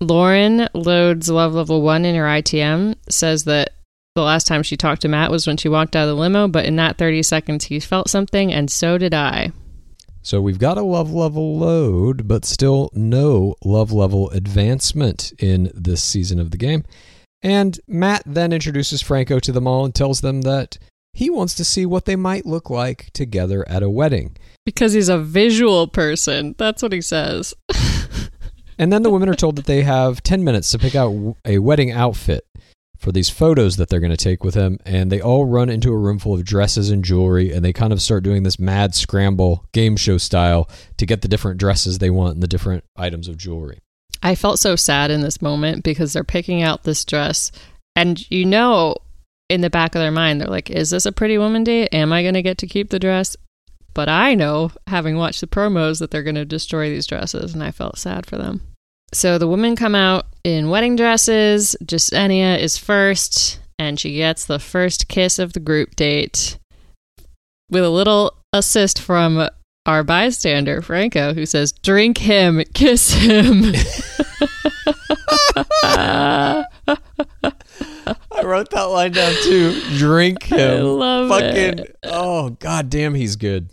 Speaker 3: Lauren loads love level one in her ITM. Says that the last time she talked to Matt was when she walked out of the limo, but in that 30 seconds, he felt something, and so did I.
Speaker 2: So we've got a love level load, but still no love level advancement in this season of the game. And Matt then introduces Franco to them all and tells them that he wants to see what they might look like together at a wedding.
Speaker 3: Because he's a visual person. That's what he says.
Speaker 2: And then the women are (laughs) told that they have 10 minutes to pick out a wedding outfit for these photos that they're going to take with him. And they all run into a room full of dresses and jewelry. And they kind of start doing this mad scramble game show style to get the different dresses they want and the different items of jewelry.
Speaker 3: I felt so sad in this moment because they're picking out this dress, and you know, in the back of their mind, they're like, "Is this a pretty woman date? Am I going to get to keep the dress?" But I know, having watched the promos, that they're going to destroy these dresses, and I felt sad for them. So the women come out in wedding dresses. Jessenia is first, and she gets the first kiss of the group date with a little assist from our bystander, Franco, who says, Drink him, kiss him. (laughs) (laughs) (laughs)
Speaker 2: I wrote that line down too. Drink him.
Speaker 3: I love
Speaker 2: Fucking,
Speaker 3: it.
Speaker 2: oh, god damn, he's good.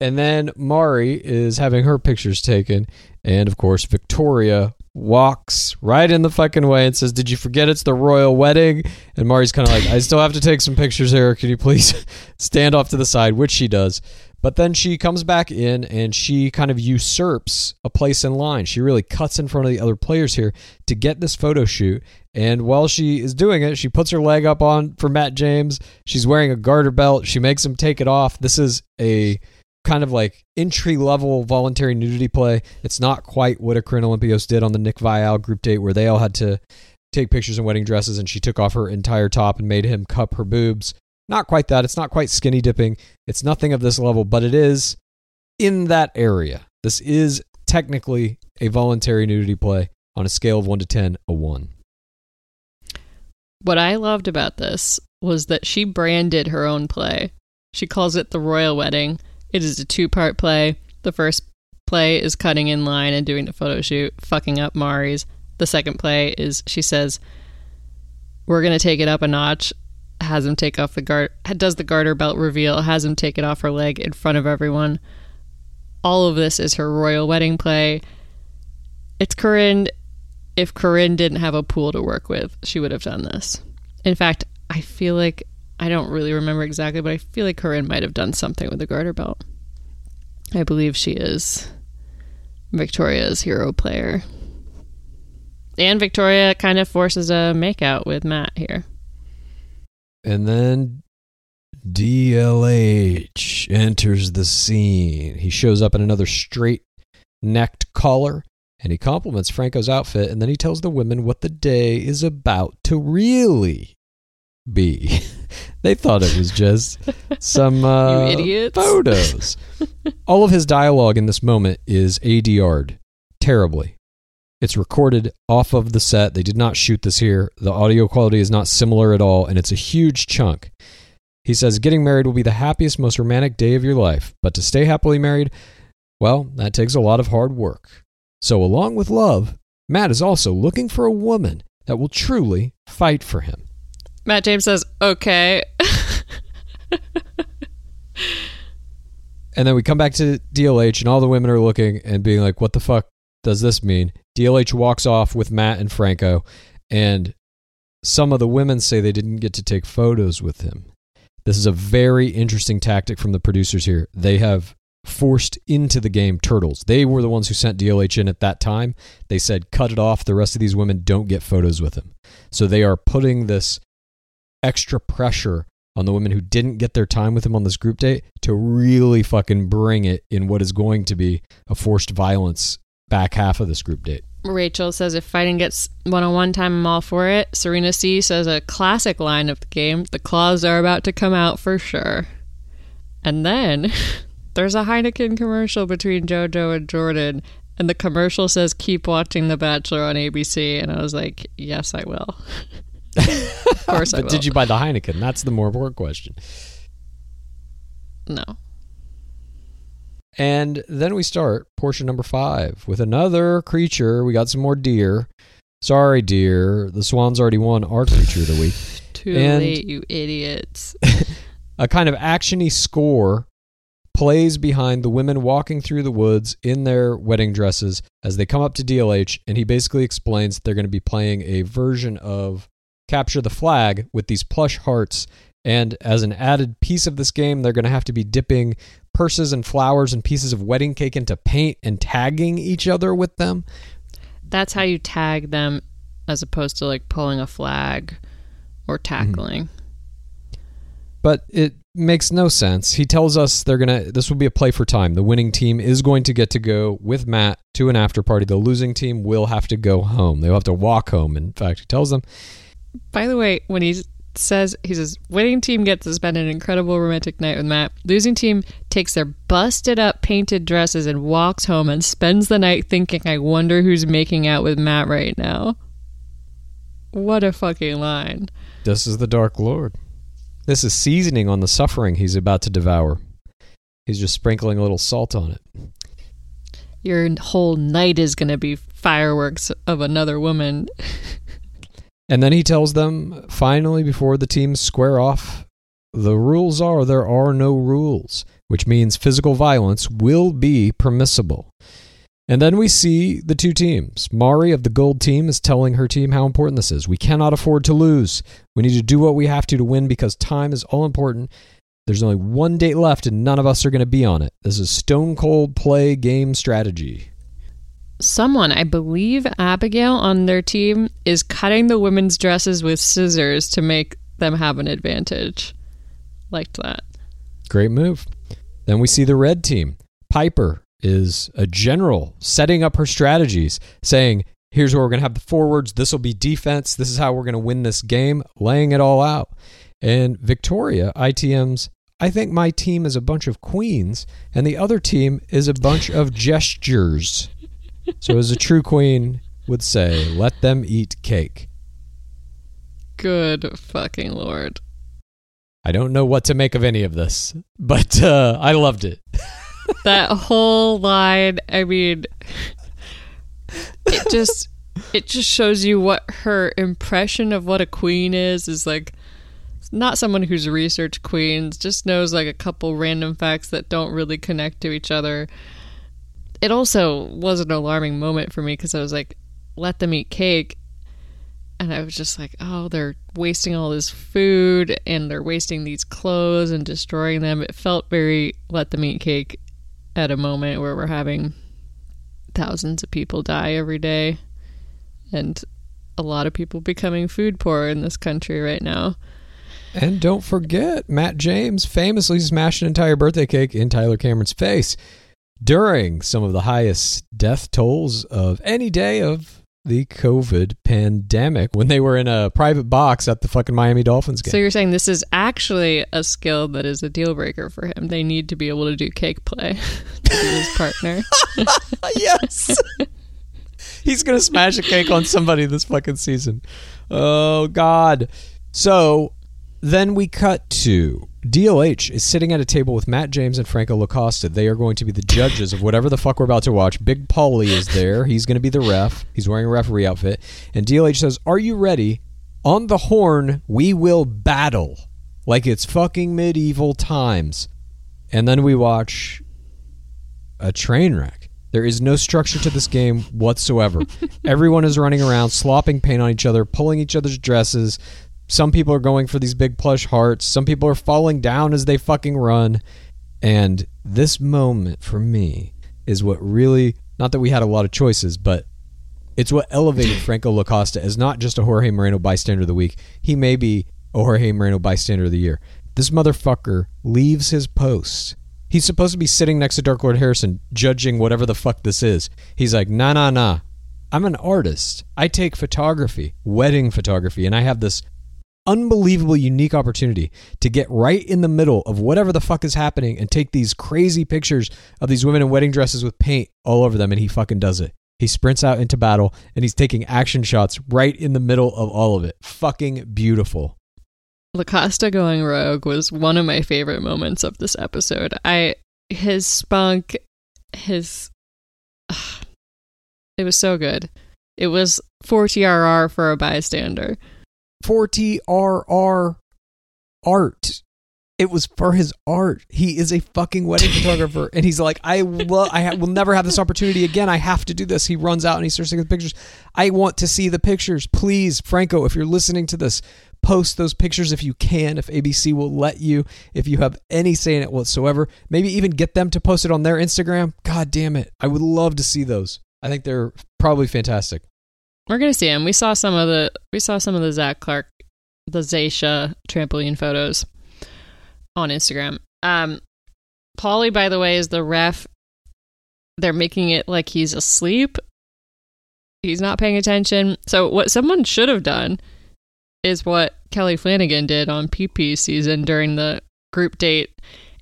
Speaker 2: And then Mari is having her pictures taken. And of course, Victoria walks right in the fucking way and says, Did you forget it's the royal wedding? And Mari's kind of like, I still have to take some pictures here. Can you please (laughs) stand off to the side? Which she does. But then she comes back in and she kind of usurps a place in line. She really cuts in front of the other players here to get this photo shoot. And while she is doing it, she puts her leg up on for Matt James. She's wearing a garter belt. She makes him take it off. This is a kind of like entry level voluntary nudity play. It's not quite what a Corinne Olympios did on the Nick Viall group date where they all had to take pictures in wedding dresses and she took off her entire top and made him cup her boobs. Not quite that. It's not quite skinny dipping. It's nothing of this level, but it is in that area. This is technically a voluntary nudity play on a scale of 1 to 10, a 1.
Speaker 3: What I loved about this was that she branded her own play. She calls it the Royal Wedding. It is a two part play. The first play is cutting in line and doing the photo shoot, fucking up Mari's. The second play is she says, We're going to take it up a notch has him take off the guard, does the garter belt reveal, has him take it off her leg in front of everyone. All of this is her royal wedding play. It's Corinne. If Corinne didn't have a pool to work with, she would have done this. In fact, I feel like I don't really remember exactly, but I feel like Corinne might have done something with the garter belt. I believe she is Victoria's hero player. And Victoria kind of forces a makeout with Matt here.
Speaker 2: And then DLH enters the scene. He shows up in another straight necked collar and he compliments Franco's outfit and then he tells the women what the day is about to really be. (laughs) they thought it was just some (laughs) uh, photos. (laughs) All of his dialogue in this moment is ADR'd terribly. It's recorded off of the set. They did not shoot this here. The audio quality is not similar at all, and it's a huge chunk. He says, Getting married will be the happiest, most romantic day of your life. But to stay happily married, well, that takes a lot of hard work. So, along with love, Matt is also looking for a woman that will truly fight for him.
Speaker 3: Matt James says, okay.
Speaker 2: And then we come back to DLH, and all the women are looking and being like, what the fuck does this mean? DLH walks off with Matt and Franco, and some of the women say they didn't get to take photos with him. This is a very interesting tactic from the producers here. They have forced into the game turtles. They were the ones who sent DLH in at that time. They said, cut it off. The rest of these women don't get photos with him. So they are putting this extra pressure on the women who didn't get their time with him on this group date to really fucking bring it in what is going to be a forced violence back half of this group date.
Speaker 3: Rachel says, if fighting gets one on one time, I'm all for it. Serena C says, a classic line of the game, the claws are about to come out for sure. And then (laughs) there's a Heineken commercial between JoJo and Jordan. And the commercial says, keep watching The Bachelor on ABC. And I was like, yes, I will. (laughs) course I
Speaker 2: but
Speaker 3: will.
Speaker 2: did you buy the Heineken? That's the more important question.
Speaker 3: No.
Speaker 2: And then we start portion number five with another creature. We got some more deer. Sorry, deer. The swan's already won our creature of the week. (laughs)
Speaker 3: Too
Speaker 2: And-
Speaker 3: late, you idiots. (laughs)
Speaker 2: A kind of actiony score plays behind the women walking through the woods in their wedding dresses as they come up to DLH, and he basically explains that they're going to be playing a version of Capture the Flag with these plush hearts. And as an added piece of this game, they're going to have to be dipping purses and flowers and pieces of wedding cake into paint and tagging each other with them.
Speaker 3: That's how you tag them as opposed to like pulling a flag or mm-hmm. tackling.
Speaker 2: but it makes no sense. He tells us they're gonna. This will be a play for time. The winning team is going to get to go with Matt to an after party. The losing team will have to go home. They'll have to walk home. In fact, he tells them,
Speaker 3: By the way, when he says he says winning team gets to spend an incredible romantic night with Matt, losing team takes their busted up painted dresses and walks home and spends the night thinking, I wonder who's making out with Matt right now. What a fucking line.
Speaker 2: "This is the Dark Lord. This is seasoning on the suffering he's about to devour. He's just sprinkling a little salt on it."
Speaker 3: Your whole night is going to be fireworks of another woman. (laughs)
Speaker 2: And then he tells them finally before the teams square off the rules are there are no rules, which means physical violence will be permissible. And then we see the two teams. Mari of the gold team is telling her team how important this is. We cannot afford to lose. We need to do what we have to to win because time is all important. There's only one date left and none of us are going to be on it. This is stone cold play game strategy.
Speaker 3: Someone, I believe Abigail on their team, is cutting the women's dresses with scissors to make them have an advantage. Liked that.
Speaker 2: Great move. Then we see the red team. Pieper is a general setting up her strategies, saying, Here's where we're going to have the forwards. This will be defense. This is how we're going to win this game, laying it all out. And Victoria, ITM's, I think my team is a bunch of queens, and the other team is a bunch of gestures. So, as a true queen would say, let them eat cake.
Speaker 3: Good fucking lord.
Speaker 2: I don't know what to make of any of this, but uh, I loved it. (laughs)
Speaker 3: That whole line, I mean, it just it just shows you what her impression of what a queen is is like not someone who's researched queens, just knows like a couple random facts that don't really connect to each other. It also was an alarming moment for me because I was like, let them eat cake. And I was just like, oh, they're wasting all this food and they're wasting these clothes and destroying them. It felt very let them eat cake at a moment where we're having thousands of people die every day and a lot of people becoming food poor in this country right now.
Speaker 2: And don't forget, Matt James famously smashed an entire birthday cake in Tyler Cameron's face during some of the highest death tolls of any day of the COVID pandemic when they were in a private box at the fucking Miami Dolphins game.
Speaker 3: So you're saying this is actually a skill that is a deal breaker for him. They need to be able to do cake play (laughs) to be his partner. (laughs)
Speaker 2: yes. (laughs) He's going to smash a cake on somebody this fucking season. Oh, God. So then we cut to DLH is sitting at a table with Matt James and Franco Lacosta. They are going to be the judges of whatever the fuck we're about to watch. Big Paulie is there. He's going to be the ref. He's wearing a referee outfit. And DLH says, Are you ready? On the horn, we will battle like it's fucking medieval times. And then we watch a train wreck. There is no structure to this game whatsoever. (laughs) Everyone is running around, slopping paint on each other, pulling each other's dresses. Some people are going for these big plush hearts. Some people are falling down as they fucking run. And this moment for me is what really, not that we had a lot of choices, but it's what elevated (laughs) Franco Lacosta as not just a Jorge Moreno bystander of the week. He may be a Jorge Moreno bystander of the year. This motherfucker leaves his post. He's supposed to be sitting next to Dark Lord Harrison, judging whatever the fuck this is. He's like, nah, nah, nah. I'm an artist. I take photography, wedding photography, and I have this unbelievable unique opportunity to get right in the middle of whatever the fuck is happening and take these crazy pictures of these women in wedding dresses with paint all over them and he fucking does it. He sprints out into battle and he's taking action shots right in the middle of all of it. Fucking beautiful.
Speaker 3: Lacosta going rogue was one of my favorite moments of this episode. I his spunk, his (sighs) it was so good. It was 4TRR for a bystander.
Speaker 2: 4TRR art. It was for his art. He is a fucking wedding (laughs) photographer, and he's like, I will, I ha- will never have this opportunity again. I have to do this. He runs out and he starts taking the pictures. I want to see the pictures, please, Franco. If you're listening to this, post those pictures if you can. If ABC will let you, if you have any say in it whatsoever, maybe even get them to post it on their Instagram. God damn it, I would love to see those. I think they're probably fantastic.
Speaker 3: We're gonna see him. We saw some of the we saw some of the Zac Clark, the Zaysha trampoline photos on Instagram. Um, Paulie, by the way, is the ref. They're making it like he's asleep. He's not paying attention. So what someone should have done is what Kelly Flanagan did on PP season during the group date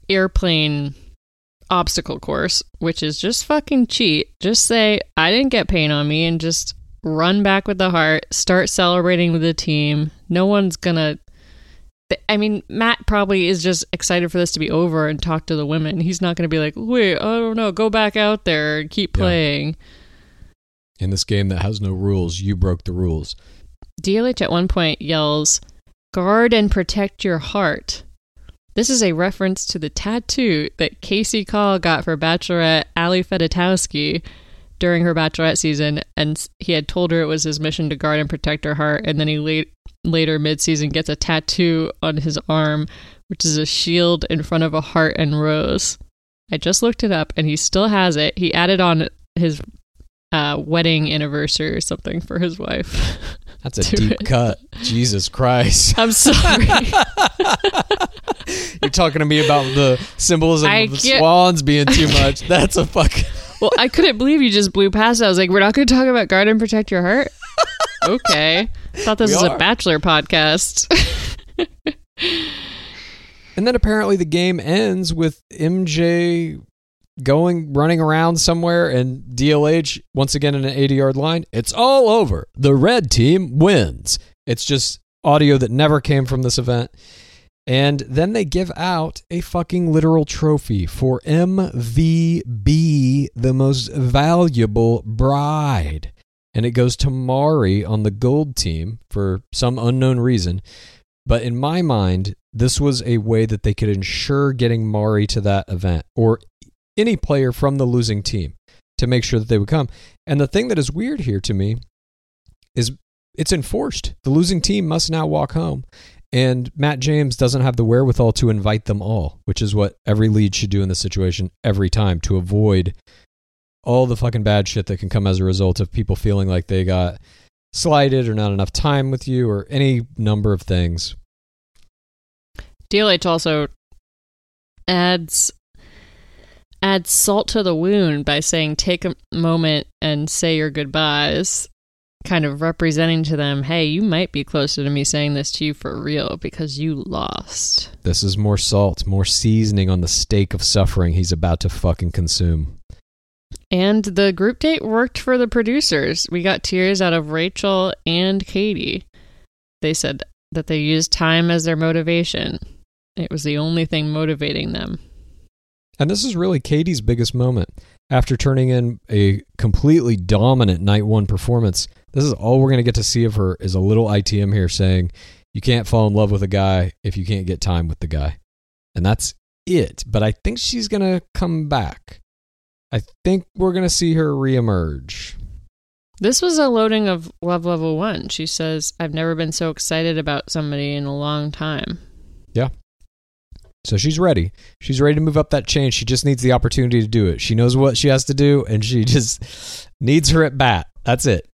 Speaker 3: airplane obstacle course, which is just fucking cheat. Just say, I didn't get pain on me and just run back with the heart, start celebrating with the team. No one's gonna. I mean, Matt probably is just excited for this to be over and talk to the women. He's not going to be like, wait, I don't know, go back out there and keep
Speaker 2: Yeah.
Speaker 3: playing.
Speaker 2: In this game that has no rules, you broke the rules.
Speaker 3: DLH at one point yells, Guard and protect your heart. This is a reference to the tattoo that Kasey Kahl got for Bachelorette Ali Fedotowsky during her Bachelorette season, and he had told her it was his mission to guard and protect her heart. And then he late, later, mid season, gets a tattoo on his arm, which is a shield in front of a heart and rose. I just looked it up, and he still has it. He added on his uh, wedding anniversary or something for his wife. (laughs)
Speaker 2: That's a deep
Speaker 3: it.
Speaker 2: cut. Jesus Christ.
Speaker 3: I'm sorry. (laughs)
Speaker 2: You're talking to me about the symbolism
Speaker 3: I
Speaker 2: of the swans being too much. That's a fuck.
Speaker 3: Well, I couldn't believe you just blew past it. I was like, we're not going to talk about guard and protect your heart? okay. (laughs) Thought this
Speaker 2: We
Speaker 3: was
Speaker 2: are.
Speaker 3: a bachelor podcast.
Speaker 2: And then apparently the game ends with MJ going running around somewhere and DLH once again in an 80 yard line. It's all over. The red team wins. It's just audio that never came from this event. And then they give out a fucking literal trophy for MVB, the most valuable bride. And it goes to Mari on the gold team for some unknown reason. But in my mind, this was a way that they could ensure getting Mari to that event or any player from the losing team to make sure that they would come. And the thing that is weird here to me is it's enforced. The losing team must now walk home. And Matt James doesn't have the wherewithal to invite them all, which is what every lead should do in this situation every time to avoid all the fucking bad shit that can come as a result of people feeling like they got slighted or not enough time with you or any number of things.
Speaker 3: DLH also adds adds salt to the wound by saying take a moment and say your goodbyes kind of representing to them hey you might be closer to me saying this to you for real because you lost.
Speaker 2: This is more salt, more seasoning on the steak of suffering he's about to fucking consume.
Speaker 3: and the group date worked for the producers. We got tears out of rachel and katie. They said that they used time as their motivation. It was the only thing motivating them.
Speaker 2: And this is really Katie's biggest moment. After turning in a completely dominant night one performance, this is all we're going to get to see of her is a little ITM here saying, you can't fall in love with a guy if you can't get time with the guy. And that's it. But I think she's going to come back. I think we're going to see her reemerge.
Speaker 3: This was a loading of Love Level 1. She says, I've never been so excited about somebody in a long time.
Speaker 2: So she's ready. She's ready to move up that chain. She just needs the opportunity to do it. She knows what she has to do, and she (laughs) just needs her at bat. That's it.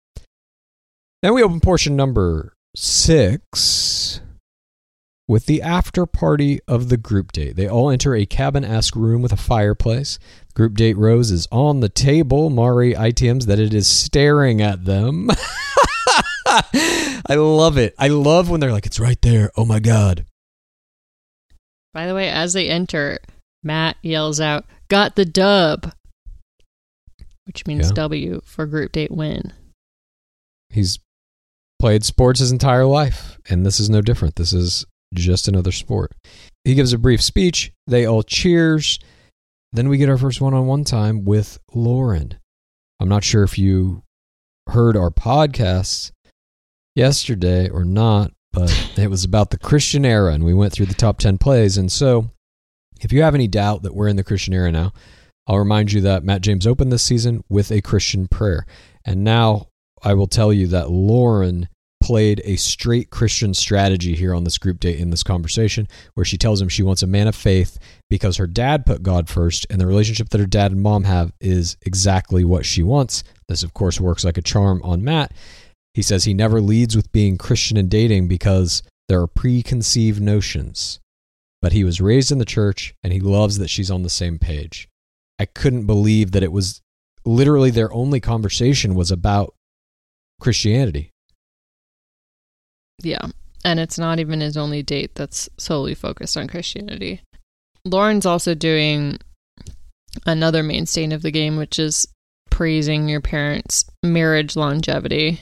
Speaker 2: Then we open portion number six with the after party of the group date. They all enter a cabin esque room with a fireplace. Group date rose is on the table. Mari ITMs that it is staring at them. (laughs) I love it. I love when they're like, it's right there. Oh my God.
Speaker 3: By the way, as they enter, Matt yells out, Got the dub! Which means
Speaker 2: Yeah.
Speaker 3: W for group date win.
Speaker 2: He's played sports his entire life, and this is no different. This is just another sport. He gives a brief speech. They all cheers. Then we get our first one on one time with Lauren. I'm not sure if you heard our podcast yesterday or not, but it was about the Christian era, and we went through the top 10 plays. And so, if you have any doubt that we're in the Christian era now, I'll remind you that Matt James opened this season with a Christian prayer. And now I will tell you that Lauren played a straight Christian strategy here on this group date in this conversation, where she tells him she wants a man of faith because her dad put God first, and the relationship that her dad and mom have is exactly what she wants. This, of course, works like a charm on Matt. He says he never leads with being Christian in dating because there are preconceived notions. But he was raised in the church and he loves that she's on the same page. I couldn't believe that it was literally their only conversation was about Christianity.
Speaker 3: Yeah. And it's not even his only date that's solely focused on Christianity. Lauren's also doing another mainstay of the game, which is praising your parents' marriage longevity.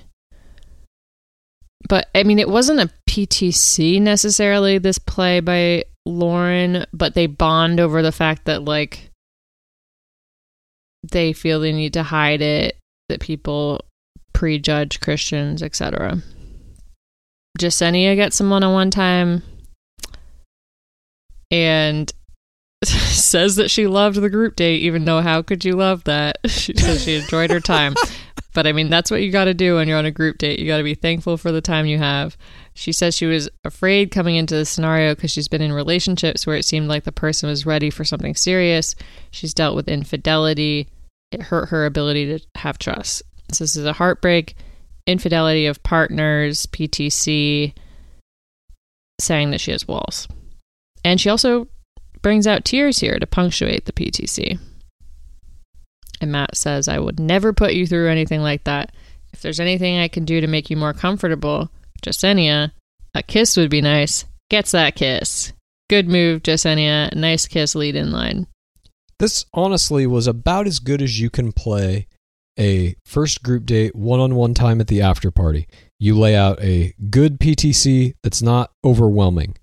Speaker 3: But I mean, it wasn't a PTC necessarily, this play by Lauren, but they bond over the fact that, like, they feel they need to hide it, that people prejudge Christians, etc. Jessenia gets some one on one time and (laughs) says that she loved the group date, even though how could you love that? (laughs) She says she enjoyed her time. (laughs) But I mean, that's what you got to do when you're on a group date. You got to be thankful for the time you have. She says she was afraid coming into the scenario because she's been in relationships where it seemed like the person was ready for something serious. She's dealt with infidelity, it hurt her ability to have trust. So this is a heartbreak, infidelity of partners, PTC, saying that she has walls. And she also brings out tears here to punctuate the PTC. And Matt says, I would never put you through anything like that. If there's anything I can do to make you more comfortable, Jessenia, a kiss would be nice. Gets that kiss. Good move, Jessenia. Nice kiss lead in line.
Speaker 2: This honestly was about as good as you can play a first group date one on one time at the after party. You lay out a good PTC that's not overwhelming.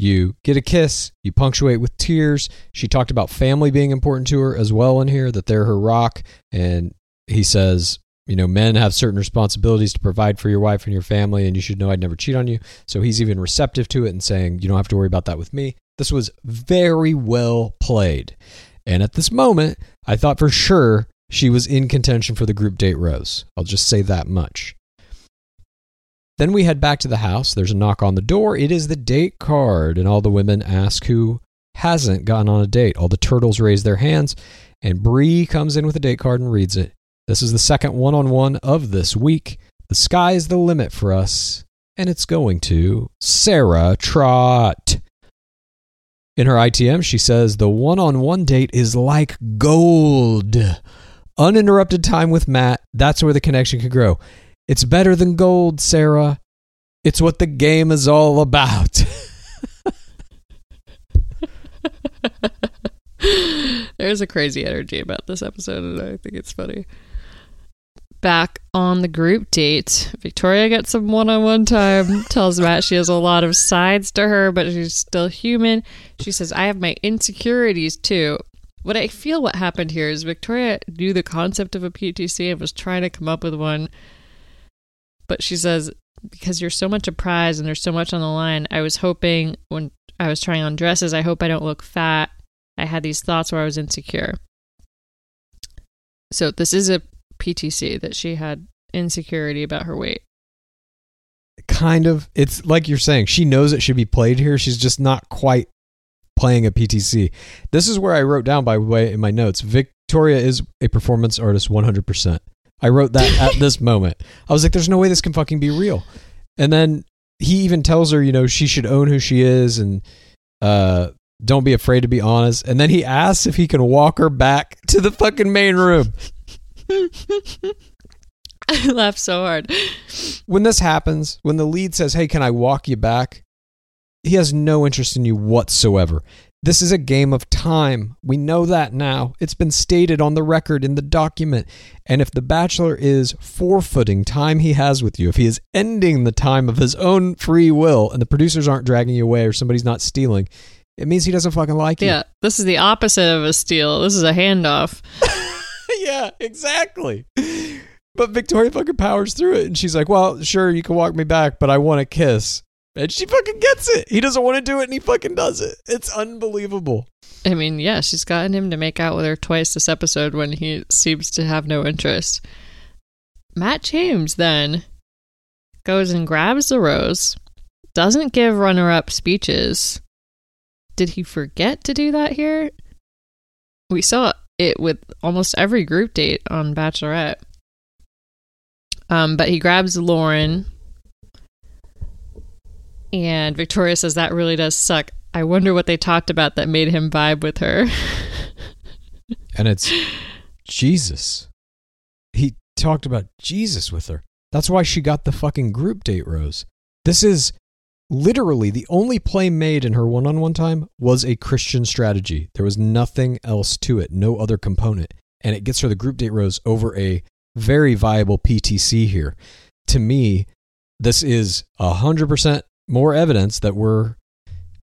Speaker 2: You get a kiss, you punctuate with tears. She talked about family being important to her as well in here, that they're her rock. And he says, you know, men have certain responsibilities to provide for your wife and your family, and you should know I'd never cheat on you. So he's even receptive to it and saying, you don't have to worry about that with me. This was very well played. And at this moment, I thought for sure she was in contention for the group date rose. I'll just say that much. Then we head back to the house. There's a knock on the door. It is the date card, and all the women ask who hasn't gotten on a date. All the turtles raise their hands, and Bree comes in with a date card and reads it. This is the second one on one of this week. The sky is the limit for us, and it's going to Sarah Trott. In her ITM, she says the one on one date is like gold. Uninterrupted time with Matt, that's where the connection could grow. It's better than gold, Sarah. It's what the game is all about. (laughs)
Speaker 3: There's a crazy energy about this episode, and I think it's funny. Back on the group date, Victoria gets some one on one time, tells Matt she has a lot of sides to her, but she's still human. She says, I have my insecurities too. What I feel what happened here is Victoria knew the concept of a PTC and was trying to come up with one. But she says, because you're so much a prize and there's so much on the line, I was hoping when I was trying on dresses, I hope I don't look fat. I had these thoughts where I was insecure. So this is a PTC that she had insecurity about her weight.
Speaker 2: kind of. It's like you're saying, she knows it should be played here. She's just not quite playing a PTC. This is where I wrote down, by the way, in my notes Victoria is a performance artist 100%. I wrote that at (laughs) this moment. I was like, there's no way this can fucking be real. And then he even tells her, you know, she should own who she is and uh, don't be afraid to be honest. And then he asks if he can walk her back to the fucking main room. (laughs)
Speaker 3: I laughed so hard.
Speaker 2: when this happens, when the lead says, Hey, can I walk you back? He has no interest in you whatsoever. This is a game of time. We know that now. It's been stated on the record in the document. And if the bachelor is forfeiting time he has with you, if he is ending the time of his own free will and the producers aren't dragging you away or somebody's not stealing, it means he doesn't fucking like you.
Speaker 3: Yeah, this is the opposite of a steal. This is a handoff. (laughs)
Speaker 2: yeah, exactly. But Victoria fucking powers through it and she's like, Well, sure, you can walk me back, but I want a kiss. And she fucking gets it. He doesn't want to do it and he fucking does it. It's unbelievable.
Speaker 3: I mean, yeah, she's gotten him to make out with her twice this episode when he seems to have no interest. Matt James then goes and grabs the rose, doesn't give runner up speeches. Did he forget to do that here? We saw it with almost every group date on Bachelorette. Um, but he grabs Lauren, and Victoria says that really does suck. I wonder what they talked about that made him vibe with her. (laughs)
Speaker 2: And it's Jesus. He talked about Jesus with her. That's why she got the fucking group date rose. This is literally the only play made in her one on one time was a Christian strategy. There was nothing else to it, no other component. And it gets her the group date rose over a very viable PTC here. To me, this is 100% more evidence that we're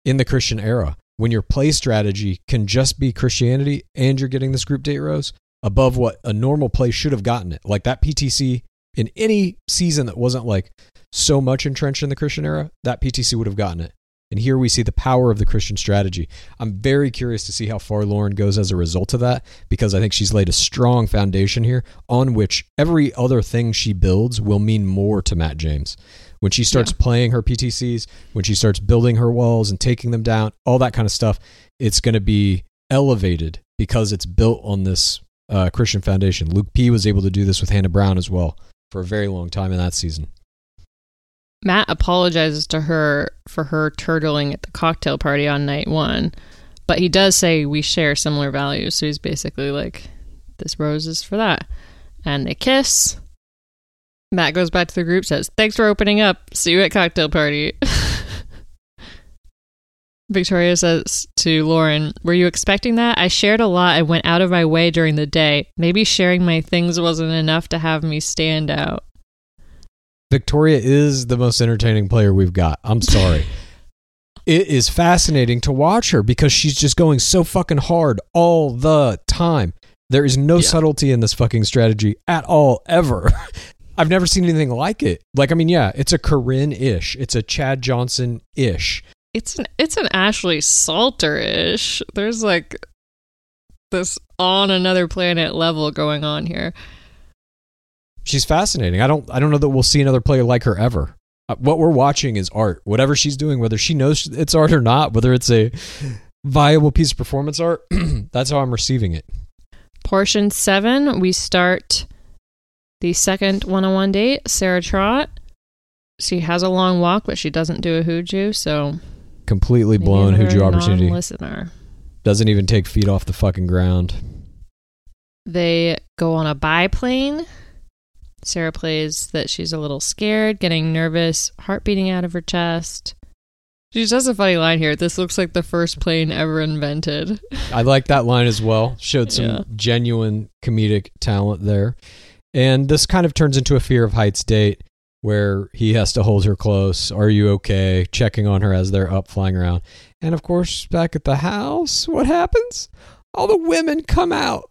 Speaker 2: in the Christian era. When your play strategy can just be Christianity and you're getting this group date rose above what a normal play should have gotten it. Like that PTC in any season that wasn't like so much entrenched in the Christian era, that PTC would have gotten it. And here we see the power of the Christian strategy. I'm very curious to see how far Lauren goes as a result of that because I think she's laid a strong foundation here on which every other thing she builds will mean more to Matt James. When she starts
Speaker 3: Yeah.
Speaker 2: playing her PTCs, when she starts building her walls and taking them down, all that kind of stuff, it's going to be elevated because it's built on this uh, Christian foundation. Luke P was able to do this with Hannah Brown as well for a very long time in that season.
Speaker 3: Matt apologizes to her for her turtling at the cocktail party on night one, but he does say we share similar values. So he's basically like, this rose is for that. And they kiss. Matt goes back to the group, says, Thanks for opening up. See you at cocktail party. (laughs) Victoria says to Lauren, Were you expecting that? I shared a lot and went out of my way during the day. Maybe sharing my things wasn't enough to have me stand out.
Speaker 2: Victoria is the most entertaining player we've got. I'm sorry. (laughs) it is fascinating to watch her because she's just going so fucking hard all the time. There is no
Speaker 3: Yeah.
Speaker 2: subtlety in this fucking strategy at all, ever. (laughs) I've never seen anything like it. Like, I mean, yeah, it's a Corinne ish, it's a Chad Johnson ish.
Speaker 3: It's an it's an Ashley Salter ish. There's like this on another planet level going on here.
Speaker 2: She's fascinating. I don't, I don't know that we'll see another player like her ever. Uh, What we're watching is art. Whatever she's doing, whether she knows it's art or not, whether it's a viable piece of performance art, (clears throat) that's how I'm receiving it.
Speaker 3: Portion seven, we start the second one on one date. Sarah Trott. She has a long walk, but she doesn't do a hooju, so
Speaker 2: Completely blown Hooju opportunity.
Speaker 3: non-listener.
Speaker 2: Doesn't even take feet off the fucking ground.
Speaker 3: They go on a biplane. Sarah plays that she's a little scared, getting nervous, heart beating out of her chest. She just has a funny line here. This looks like the first plane ever invented.
Speaker 2: I like that line as well. Showed some
Speaker 3: Yeah.
Speaker 2: genuine comedic talent there. And this kind of turns into a fear of heights date where he has to hold her close. Are you okay? Checking on her as they're up flying around. And of course, back at the house, what happens? All the women come out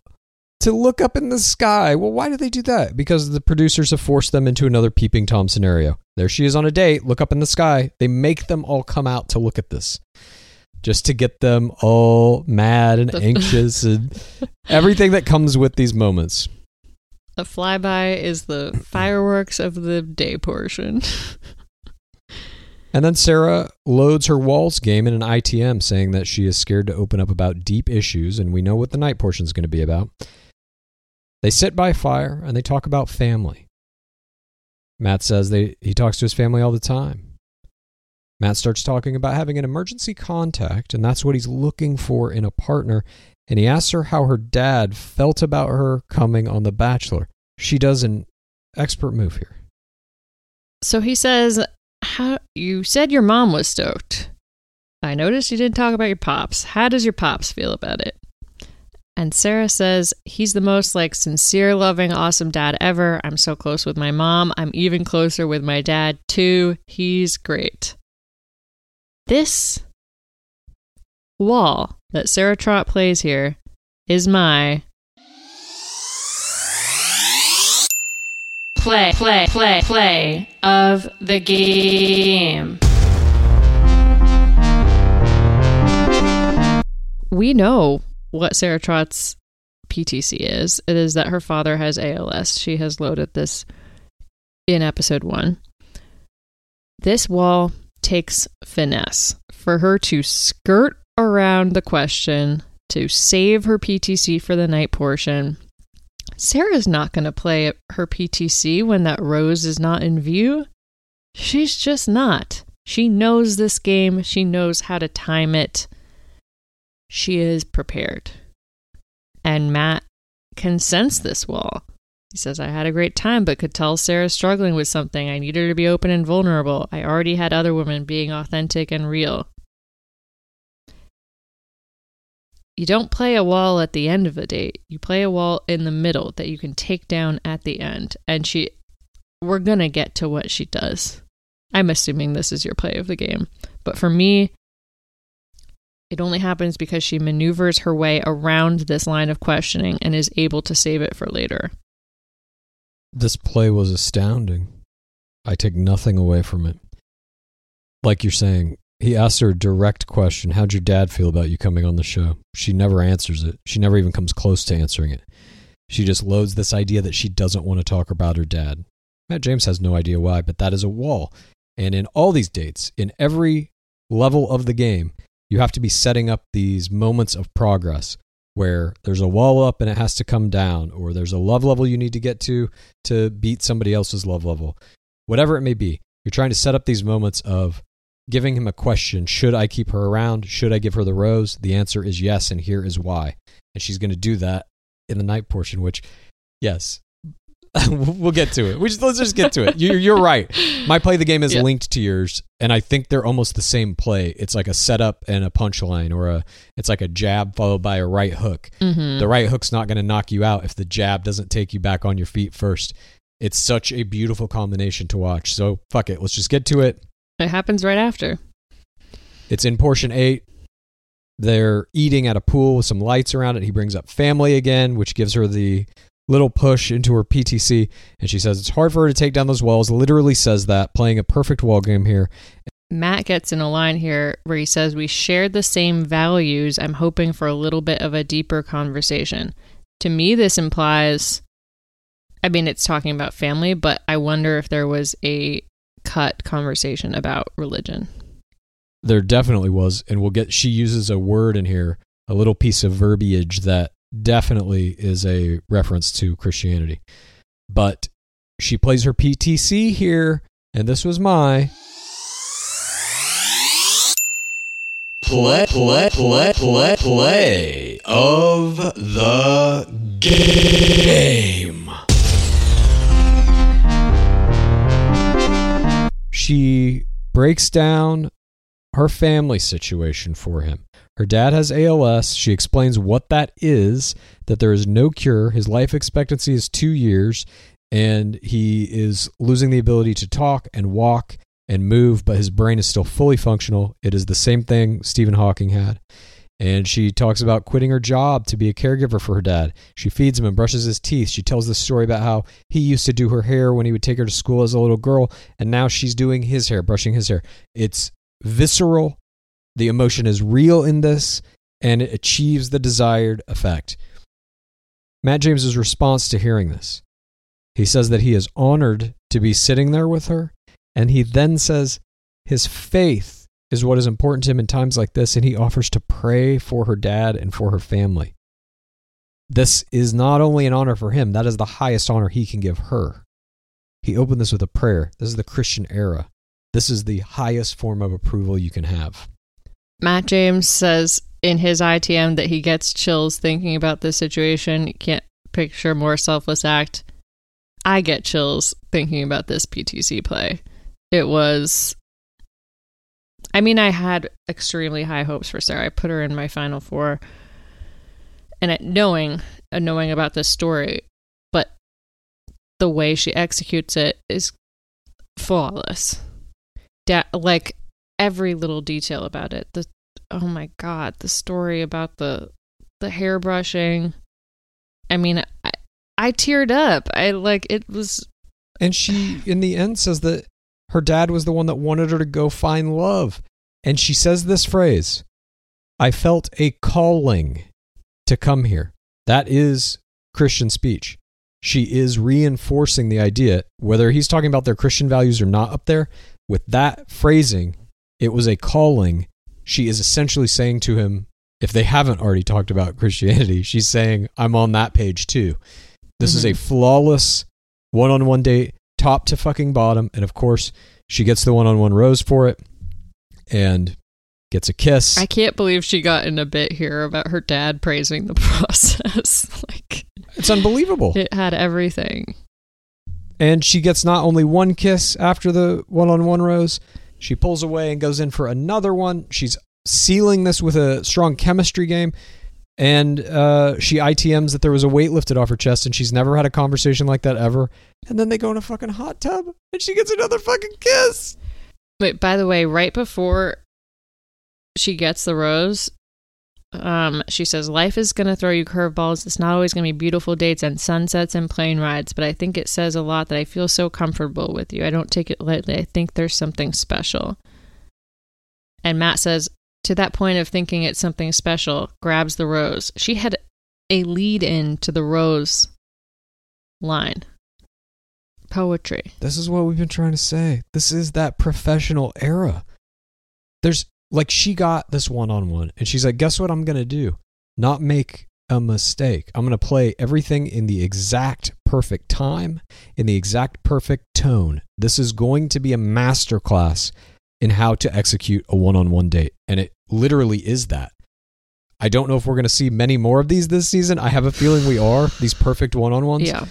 Speaker 2: to look up in the sky. Well, why do they do that? Because the producers have forced them into another peeping Tom scenario. There she is on a date, look up in the sky. They make them all come out to look at this. Just to get them all mad and anxious and (laughs) everything that comes with these moments.
Speaker 3: A flyby is the fireworks of the day portion.
Speaker 2: And then Sarah loads her walls game in an ITM, saying that she is scared to open up about deep issues, and we know what the night portion is going to be about. They sit by fire and they talk about family. Matt says they, he talks to his family all the time. Matt starts talking about having an emergency contact, and that's what he's looking for in a partner. And he asks her how her dad felt about her coming on The Bachelor. She does an expert move here.
Speaker 3: So he says, "How you said your mom was stoked. I noticed you didn't talk about your pops. How does your pops feel about it?" And Sarah says, "He's the most like sincere, loving, awesome dad ever. I'm so close with my mom. I'm even closer with my dad too. He's great." This wall that Sarah Trott plays here is my play, play, play, play of the game. We know what Sarah Trott's PTC is. It is that her father has ALS. She has loaded this in episode one. This wall takes finesse for her to skirt around the question to save her PTC for the night portion. Sarah's not going to play her PTC when that rose is not in view. She's just not. She knows this game, she knows how to time it. She is prepared. And Matt can sense this wall. He says, I had a great time, but could tell Sarah's struggling with something. I need her to be open and vulnerable. I already had other women being authentic and real. You don't play a wall at the end of a date. You play a wall in the middle that you can take down at the end. And she, we're going to get to what she does. I'm assuming this is your play of the game. But for me, it only happens because she maneuvers her way around this line of questioning and is able to save it for later.
Speaker 2: This play was astounding. I take nothing away from it. Like you're saying, he asks her a direct question How'd your dad feel about you coming on the show? She never answers it. She never even comes close to answering it. She just loads this idea that she doesn't want to talk about her dad. Matt James has no idea why, but that is a wall. And in all these dates, in every level of the game, you have to be setting up these moments of progress where there's a wall up and it has to come down, or there's a love level you need to get to to beat somebody else's love level. Whatever it may be, you're trying to set up these moments of giving him a question Should I keep her around? Should I give her the rose? The answer is yes, and here is why. And she's going to do that in the night portion, which, yes. (laughs) we'll get to it. We just, let's just get to it. You, you're right. My play of the game is (laughs)
Speaker 3: Yeah.
Speaker 2: linked to yours, and I think they're almost the same play. It's like a setup and a punchline, or a it's like a jab followed by a right hook.
Speaker 3: Mm-hmm.
Speaker 2: The right hook's not going to knock you out if the jab doesn't take you back on your feet first. It's such a beautiful combination to watch. So fuck it, let's just get to it.
Speaker 3: It happens right after.
Speaker 2: It's in portion eight. They're eating at a pool with some lights around it. He brings up family again, which gives her the little push into her PTC. And she says it's hard for her to take down those walls. Literally says that, playing a perfect wall game here.
Speaker 3: Matt gets in a line here where he says, We shared the same values. I'm hoping for a little bit of a deeper conversation. To me, this implies, I mean, it's talking about family, but I wonder if there was a cut conversation about religion.
Speaker 2: There definitely was. And we'll get, she uses a word in here, a little piece of verbiage that definitely is a reference to Christianity. But she plays her PTC here, and this was my
Speaker 8: Play, play, play, play, play of the game.
Speaker 2: She breaks down her family situation for him. Her dad has ALS. She explains what that is, that there is no cure. His life expectancy is two years, and he is losing the ability to talk and walk and move, but his brain is still fully functional. It is the same thing Stephen Hawking had. And she talks about quitting her job to be a caregiver for her dad. She feeds him and brushes his teeth. She tells the story about how he used to do her hair when he would take her to school as a little girl, and now she's doing his hair, brushing his hair. It's visceral. The emotion is real in this, and it achieves the desired effect. Matt James's response to hearing this he says that he is honored to be sitting there with her, and he then says his faith is what is important to him in times like this, and he offers to pray for her dad and for her family. This is not only an honor for him, that is the highest honor he can give her. He opened this with a prayer. This is the Christian era. This is the highest form of approval you can have.
Speaker 3: Matt James says in his ITM that he gets chills thinking about this situation. You can't picture more selfless act. I get chills thinking about this PTC play. It was. I mean, I had extremely high hopes for Sarah. I put her in my final four, and it, knowing uh, knowing about this story, but the way she executes it is flawless. Da- like every little detail about it. The oh my god, the story about the the hair brushing. I mean, I, I teared up. I like it was
Speaker 2: And she, in the end, says that her dad was the one that wanted her to go find love. And she says this phrase I felt a calling to come here. That is Christian speech. She is reinforcing the idea, whether he's talking about their Christian values or not up there, with that phrasing, it was a calling. She is essentially saying to him, if they haven't already talked about Christianity, she's saying, I'm on that page too. This is a mm-hmm. flawless one on one date, top to fucking bottom. And of course, she gets the one on one rose for it and gets a kiss.
Speaker 3: I can't believe she got in a bit here about her dad praising the (laughs) process. (laughs) like
Speaker 2: It's unbelievable.
Speaker 3: it had everything.
Speaker 2: And she gets not only one kiss after the one on one rose, she pulls away and goes in for another one. She's sealing this with a strong chemistry game. And uh, she ITMs that there was a weight lifted off her chest, and she's never had a conversation like that ever. And then they go in a fucking hot tub, and she gets another fucking kiss.
Speaker 3: Wait, by the way, right before she gets the rose, um, she says, Life is going to throw you curveballs. It's not always going to be beautiful dates and sunsets and plane rides, but I think it says a lot that I feel so comfortable with you. I don't take it lightly. I think there's something special. And Matt says, To that point of thinking it's something special, grabs the rose. She had a lead in to the rose line. Poetry.
Speaker 2: This is what we've been trying to say. This is that professional era. There's like she got this one on one, and she's like, guess what I'm going to do? Not make a mistake. I'm going to play everything in the exact perfect time, in the exact perfect tone. This is going to be a masterclass in how to execute a one on one date. And it literally is that. I don't know if we're going to see many more of these this season. I have a feeling we are, these perfect one on ones.
Speaker 3: Yeah.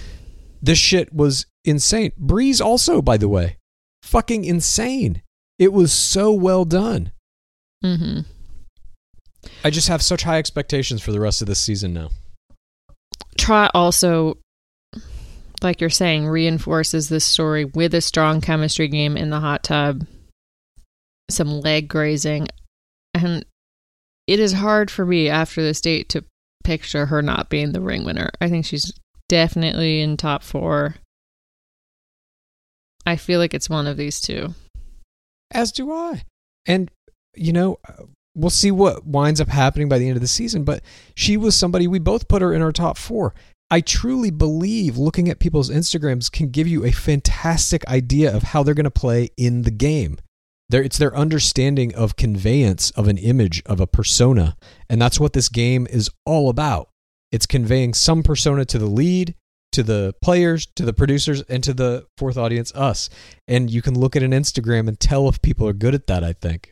Speaker 2: This shit was insane. Bree's also, by the way, fucking insane. It was so well done.
Speaker 3: Mm-hmm.
Speaker 2: I just have such high expectations for the rest of this season now.
Speaker 3: Trott also, like you're saying, reinforces this story with a strong chemistry game in the hot tub, some leg grazing, and it is hard for me after this date to picture her not being the ring winner. I think she's definitely in top four. I feel like it's one of these two.
Speaker 2: As do I. And, you know, we'll see what winds up happening by the end of the season, but she was somebody we both put her in our top four. I truly believe looking at people's Instagrams can give you a fantastic idea of how they're going to play in the game. It's their understanding of conveyance of an image of a persona. And that's what this game is all about. It's conveying some persona to the lead, to the players, to the producers, and to the fourth audience, us. And you can look at an Instagram and tell if people are good at that, I think.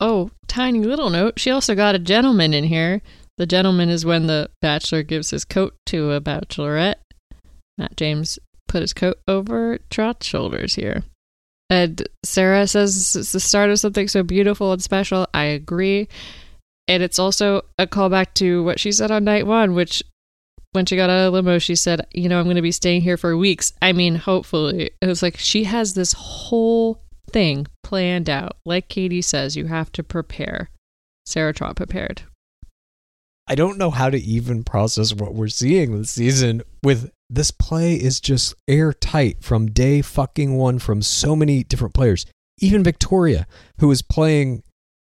Speaker 3: Oh, tiny little note. She also got a gentleman in here. The gentleman is when the bachelor gives his coat to a bachelorette. Matt James put his coat over Trott's shoulders here. And Sarah says it's the start of something so beautiful and special. I agree. And it's also a callback to what she said on night one, which when she got out of the limo, she said, You know, I'm going to be staying here for weeks. I mean, hopefully. It was like she has this whole thing planned out. Like Katie says, you have to prepare. Sarah Trott prepared.
Speaker 2: I don't know how to even process what we're seeing this season with this play is just airtight from day fucking one from so many different players. Even Victoria, who is playing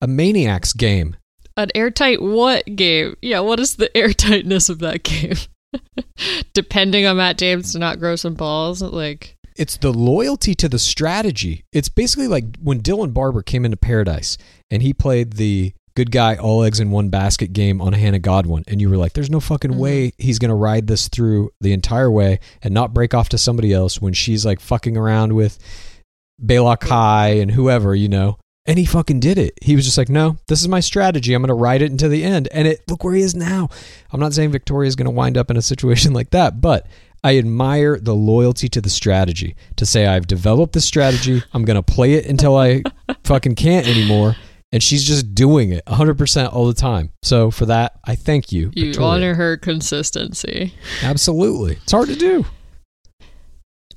Speaker 2: a Maniacs game.
Speaker 3: An airtight what game? Yeah, what is the (laughs) airtightness of that game? (laughs) Depending on Matt James to not grow some balls, like
Speaker 2: It's the loyalty to the strategy. It's basically like when Dylan Barbour came into Paradise and he played the good guy all eggs in one basket game on Hannah Godwin and you were like there's no fucking
Speaker 3: Mhm.
Speaker 2: way he's going to ride this through the entire way and not break off to somebody else when she's like fucking around with Baylock High and whoever, you know. And he fucking did it. He was just like, "No, this is my strategy. I'm going to ride it until the end." And it look where he is now. I'm not saying Victoria is going to wind up in a situation (laughs) like that, but I admire the loyalty to the strategy. To say I've developed the strategy, I'm going to play it until I (laughs) fucking can't anymore. And she's just doing it 100% all the time. So for that, I thank you.
Speaker 3: you
Speaker 2: Victoria.
Speaker 3: honor her consistency.
Speaker 2: Absolutely. It's hard to do.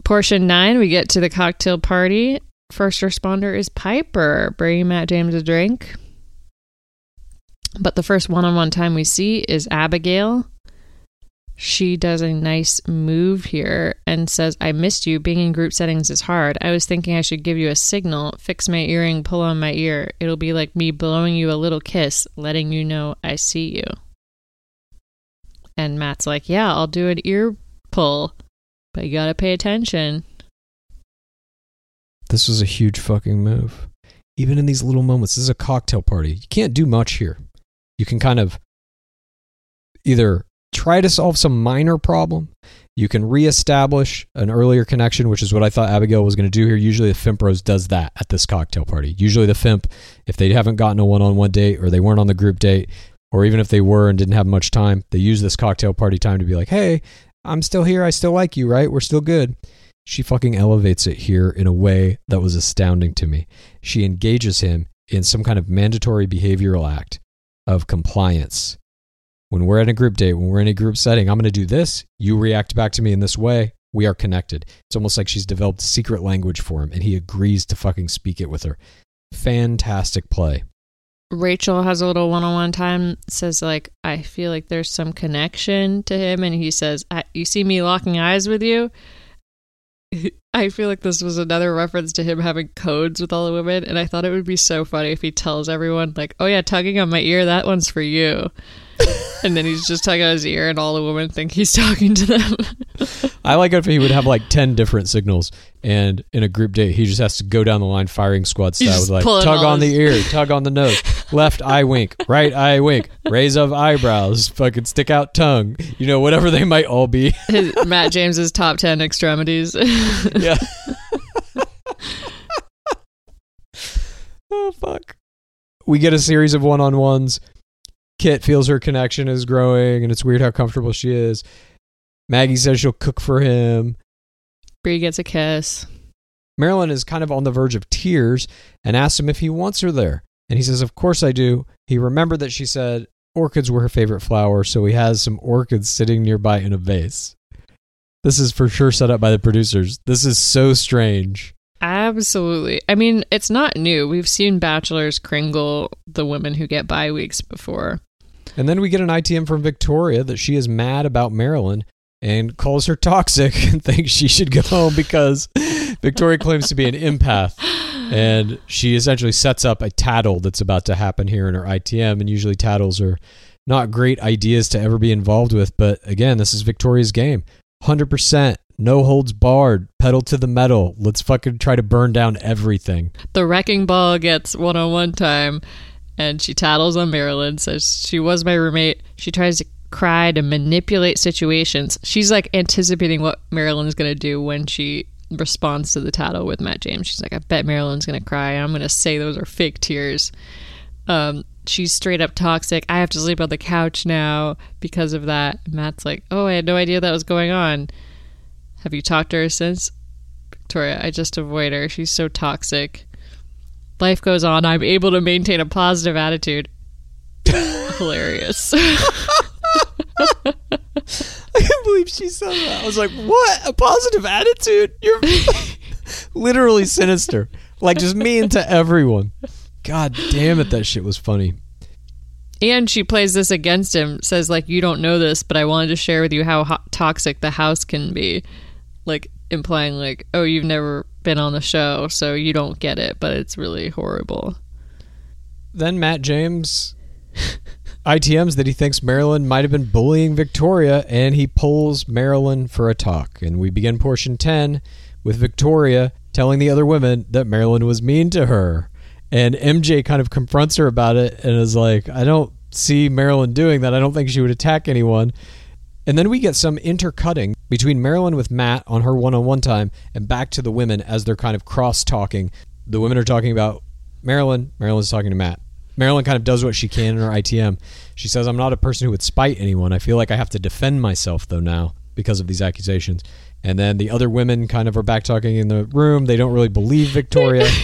Speaker 3: Portion nine, we get to the cocktail party. First responder is Pieper, bringing Matt James a drink. But the first one on one time we see is Abigail. She does a nice move here and says, I missed you. Being in group settings is hard. I was thinking I should give you a signal, fix my earring, pull on my ear. It'll be like me blowing you a little kiss, letting you know I see you. And Matt's like, Yeah, I'll do an ear pull, but you gotta pay attention.
Speaker 2: This was a huge fucking move. Even in these little moments, this is a cocktail party. You can't do much here. You can kind of either try to solve some minor problem, you can reestablish an earlier connection, which is what I thought Abigail was going to do here. Usually the Fimpros does that at this cocktail party. Usually the Fimp, if they haven't gotten a one-on-one date or they weren't on the group date, or even if they were and didn't have much time, they use this cocktail party time to be like, hey, I'm still here. I still like you, right? We're still good. She fucking elevates it here in a way that was astounding to me. She engages him in some kind of mandatory behavioral act of compliance. When we're at a group date, when we're in a group setting, I'm going to do this. You react back to me in this way. We are connected. It's almost like she's developed secret language for him and he agrees to fucking speak it with her. Fantastic play.
Speaker 3: Rachel has a little one-on-one time. Says like, I feel like there's some connection to him, and he says, "You see me locking eyes with you." (laughs) I feel like this was another reference to him having codes with all the women, and I thought it would be so funny if he tells everyone like, "Oh yeah, tugging on my ear, that one's for you," (laughs) and then he's just tugging on his ear, and all the women think he's talking to them. (laughs)
Speaker 2: I like it if he would have like 10 different signals and in a group date, he just has to go down the line firing squad style with like tug on the ear, (laughs) tug on the nose, left eye wink, right eye wink, raise of eyebrows, fucking stick out tongue, you know, whatever they might all be.
Speaker 3: His, Matt James's top ten extremities.
Speaker 2: yeah. oh fuck. We get a series of one-on-ones. Kit feels her connection is growing and it's weird how comfortable she is. Maggie says she'll cook for him.
Speaker 3: Bree gets a kiss.
Speaker 2: Marylynn is kind of on the verge of tears and asks him if he wants her there. And he says, Of course I do. He remembered that she said orchids were her favorite flower, so he has some orchids sitting nearby in a vase. This is for sure set up by the producers. This is so strange.
Speaker 3: Absolutely. I mean, it's not new. We've seen bachelors kringle the women who get bye weeks before.
Speaker 2: And then we get an ITM from Victoria that she is mad about Marylynn and calls her toxic (laughs) and thinks she should go home because Victoria claims to be an empath. And she essentially sets up a tattle that's about to happen here in her ITM. And usually tattles are not great ideas to ever be involved with. But again, this is Victoria's game. 100%, no holds barred, pedal to the metal. Let's fucking try to burn down everything.
Speaker 3: The wrecking ball gets one on one time and she tattles on Marylynn, says she was my roommate. She tries to cry to manipulate situations. She's like anticipating what Marylynn's going to do when she responds to the tattle with Matt James. She's like, I bet Marylynn's going to cry. I'm going to say those are fake tears. Um, she's straight up toxic. I have to sleep on the couch now because of that. Matt's like, Oh, I had no idea that was going on. Have you talked to her since? Victoria, I just avoid her. She's so toxic. Life goes on. I'm able to maintain a positive attitude. Hilarious. (laughs)
Speaker 2: I can't believe she said that. I was like, what? A positive attitude? You're (laughs) literally sinister. Like, just mean to everyone. God damn it, that shit was funny.
Speaker 3: And she plays this against him, says, like, you don't know this, but I wanted to share with you how ho- toxic the house can be. Like, implying, like, oh, you've never been on the show, so you don't get it, but it's really horrible.
Speaker 2: Then Matt James (laughs) ITMs that he thinks Marylynn might have been bullying Victoria, and he pulls Marylynn for a talk. And we begin portion 10 with Victoria telling the other women that Marylynn was mean to her. And MJ kind of confronts her about it and is like, I don't see Marylynn doing that. I don't think she would attack anyone. And then we get some intercutting between Marylynn with Matt on her one on one time and back to the women as they're kind of cross talking. The women are talking about Marylynn, Marylynn's talking to Matt. Marylynn kind of does what she can in her ITM. She says, I'm not a person who would spite anyone. I feel like I have to defend myself, though, now because of these accusations. And then the other women kind of are back talking in the room. They don't really believe Victoria. (laughs)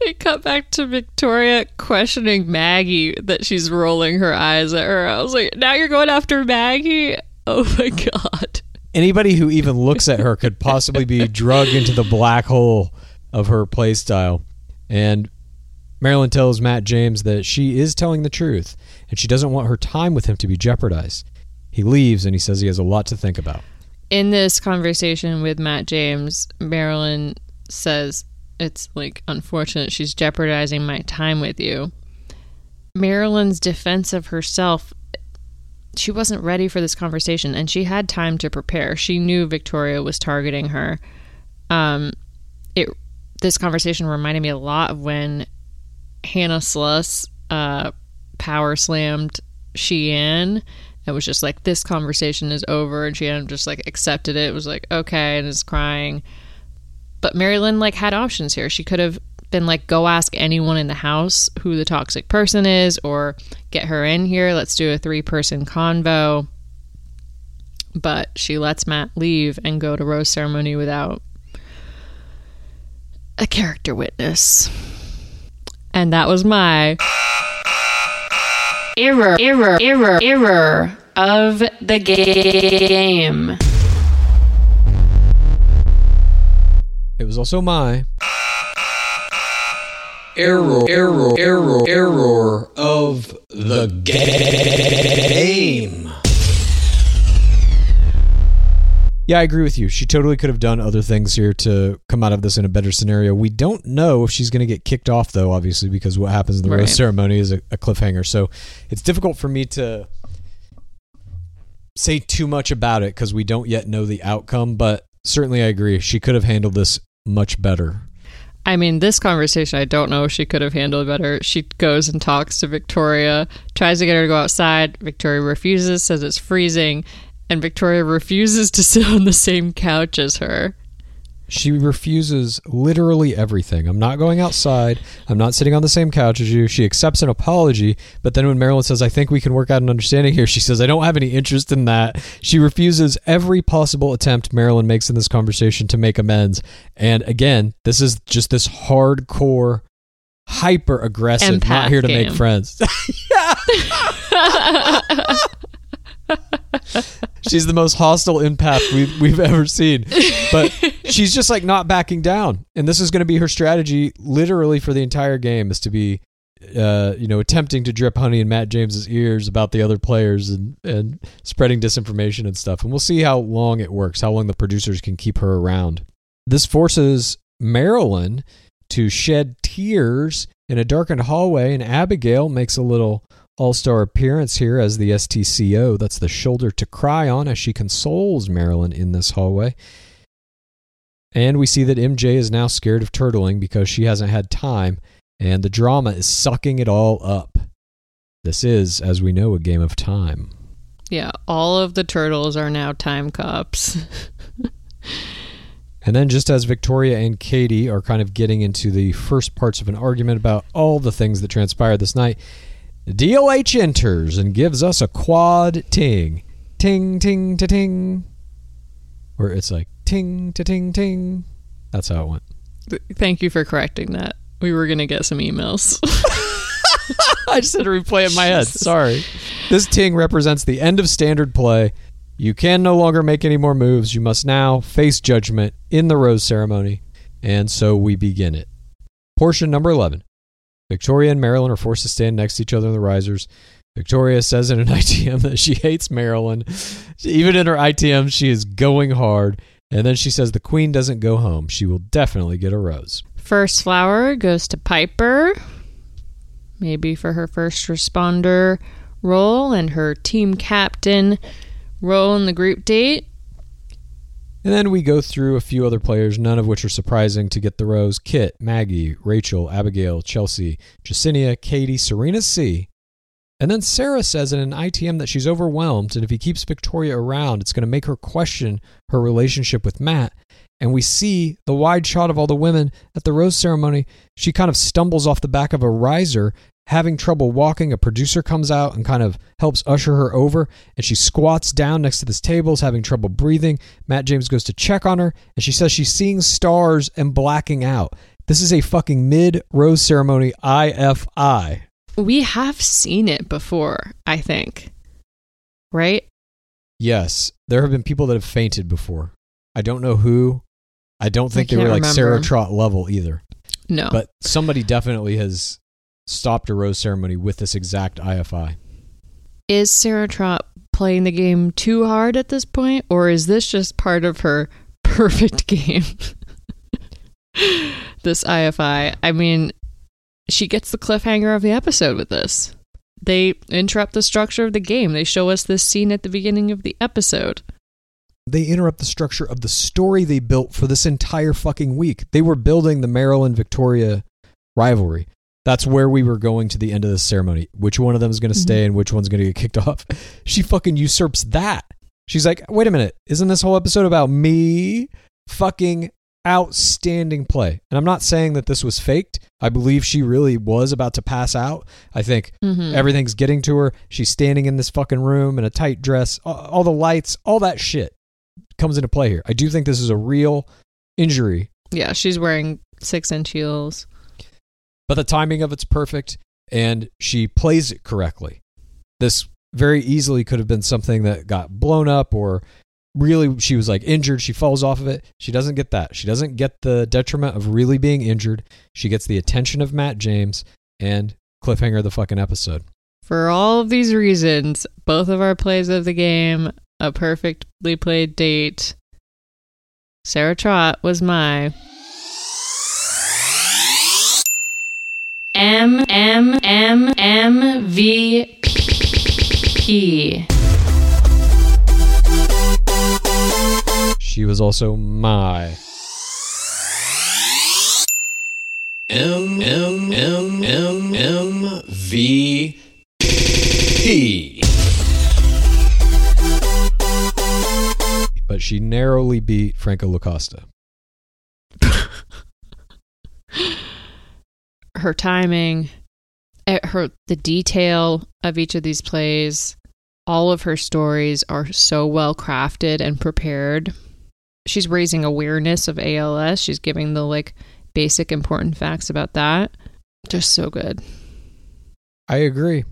Speaker 3: They cut back to Victoria questioning Maggie that she's rolling her eyes at her. I was like, now you're going after Maggie? (laughs) Oh my God.
Speaker 2: Anybody who even looks at her could possibly be (laughs) drugged into the black hole of her playstyle. And Marylynn tells Matt James that she is telling the truth and she doesn't want her time with him to be jeopardized. He leaves and he says he has a lot to think about.
Speaker 3: In this conversation with Matt James, Marylynn says, It's like unfortunate she's jeopardizing my time with you. Marylynn's defense of herself, she wasn't ready for this conversation and she had time to prepare. She knew Victoria was targeting her. Um, it this conversation reminded me a lot of when Hannah Sluss uh, power slammed Sheehan. It was just like this conversation is over, and Sheehan just like accepted it. It was like okay, and is crying. But Marylynn like had options here. She could have been like, go ask anyone in the house who the toxic person is, or get her in here. Let's do a three person convo. But she lets Matt leave and go to rose ceremony without a character witness. And that was my error, error, error, error of the game.
Speaker 2: It was also my
Speaker 9: Error, error, error, error of the game.
Speaker 2: Yeah, I agree with you. She totally could have done other things here to come out of this in a better scenario. We don't know if she's going to get kicked off, though, obviously, because what happens in the
Speaker 3: Right.
Speaker 2: rose ceremony is a, a cliffhanger. So it's difficult for me to say too much about it because we don't yet know the outcome. But certainly, I agree. She could have handled this much better.
Speaker 3: I mean, this conversation, I don't know if she could have handled better. She goes and talks to Victoria, tries to get her to go outside. Victoria refuses, says it's freezing, and Victoria (laughs) refuses to sit on the same couch as her.
Speaker 2: She refuses literally everything. I'm not going outside. I'm not sitting on the same couch as you. She accepts an apology, but then when Marylynn says, I think we can work out an understanding here, she says, I don't have any interest in that. She refuses every possible attempt Marylynn makes in this conversation to make amends. And again, this is just this hardcore, hyper aggressive, not here to
Speaker 3: game.
Speaker 2: make friends. (laughs) (laughs) she's the most hostile empath we've, we've ever seen. But (laughs) she's just like not backing down. And this is going to be her strategy literally for the entire game is to be, uh, you know, attempting to drip honey in Matt James's ears about the other players and, and spreading disinformation and stuff. And we'll see how long it works, how long the producers can keep her around. This forces Marylynn to shed tears in a darkened hallway, and Abigail makes a little all star appearance here as the STCO. That's the shoulder to cry on as she consoles Marylynn in this hallway. And we see that MJ is now scared of turtling because she hasn't had time, and the drama is sucking it all up. This is, as we know, a game of time.
Speaker 3: Yeah, all of the turtles are now time cops. (laughs)
Speaker 2: And then, just as Victoria and Katie are kind of getting into the first parts of an argument about all the things that transpired this night, DOH enters and gives us a quad ting. Ting, ting, ta ting. Or it's like ting, ta ting, ting. That's how it went.
Speaker 3: Thank you for correcting that. We were going to get some emails. (laughs) (laughs)
Speaker 2: I just had to replay it in my head. Sorry. This ting represents the end of standard play. You can no longer make any more moves. You must now face judgment in the rose ceremony. And so we begin it. Portion number 11. Victoria and Marylynn are forced to stand next to each other in the risers. Victoria says in an (laughs) ITM that she hates Marylynn. Even in her ITM, she is going hard. And then she says the queen doesn't go home. She will definitely get a rose.
Speaker 3: First flower goes to Pieper, maybe for her first responder role and her team captain role in the group date.
Speaker 2: And then we go through a few other players, none of which are surprising to get the rose Kit, Maggie, Rachel, Abigail, Chelsea, Jessenia, Katie, Serena C. And then Sarah says in an ITM that she's overwhelmed, and if he keeps Victoria around, it's going to make her question her relationship with Matt. And we see the wide shot of all the women at the rose ceremony. She kind of stumbles off the back of a riser having trouble walking. A producer comes out and kind of helps usher her over, and she squats down next to this table, is having trouble breathing. Matt James goes to check on her, and she says she's seeing stars and blacking out. This is a fucking mid rose ceremony IFI.
Speaker 3: We have seen it before, I think. Right?
Speaker 2: Yes, there have been people that have fainted before. I don't know who. I don't think they were like
Speaker 3: can't
Speaker 2: Sarah. Trott level either.
Speaker 3: No.
Speaker 2: But somebody definitely has stopped a rose ceremony with this exact IFI.
Speaker 3: is Sarah Trott playing the game too hard at this point, or is this just part of her (laughs) perfect game? (laughs) this IFI. I mean, she gets the cliffhanger of the episode with this. They interrupt the structure of the game. They show us this scene at the beginning of the episode.
Speaker 2: They interrupt the structure of the story they built for this entire fucking week. They were building the Marylynn Victoria rivalry. That's where we were going to the end of the ceremony. Which one of them is going to mm-hmm. stay and which one's going to get kicked (laughs) off? She fucking usurps that. She's like, wait a minute, isn't this whole episode about me? Fucking outstanding play. And I'm not saying that this was faked. I believe she really was about to pass out. I think
Speaker 3: Mhm.
Speaker 2: everything's getting to her. She's standing in this fucking room in a tight dress. All, all the lights, all that shit comes into play here. I do think this is a real injury
Speaker 3: Yeah, she's wearing six inch heels.
Speaker 2: but the timing of it's perfect and she plays it correctly. This very easily could have been something that got blown up or really she was like injured, she falls off of it. She doesn't get that. She doesn't get the detriment of really being injured. She gets the attention of Matt James and cliffhanger the fucking episode.
Speaker 3: For all of these reasons, both of our plays of the game, a perfectly played date. Sarah Trott was my M M M M V P.
Speaker 2: She was also my
Speaker 10: M M M M M V P.
Speaker 2: but she narrowly beat Franco Lacosta. (laughs)
Speaker 3: her timing, eh, her the detail of each of these plays, all of her stories are so well crafted and prepared. She's raising awareness of ALS. She's giving the like basic important facts about that. Just so good.
Speaker 2: I agree.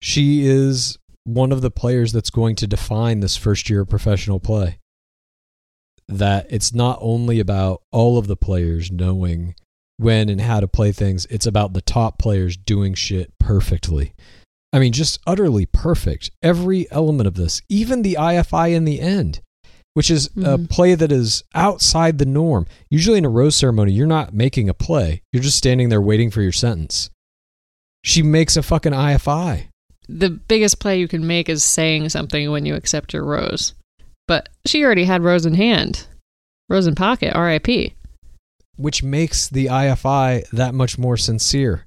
Speaker 2: She is one of the players that's going to define this first year of professional play. That it's not only about all of the players knowing when and how to play things, it's about the top players doing shit perfectly. I mean, just utterly perfect. Every element of this, even the IFI in the end, which is a
Speaker 11: Mhm.
Speaker 2: play that is outside the norm. Usually in a rose ceremony, you're not making a play, you're just standing there waiting for your sentence. She makes a fucking IFI.
Speaker 3: The biggest play you can make is saying something when you accept your rose. But she already had rose in hand, rose in pocket, RIP.
Speaker 2: which makes the IFI that much more sincere.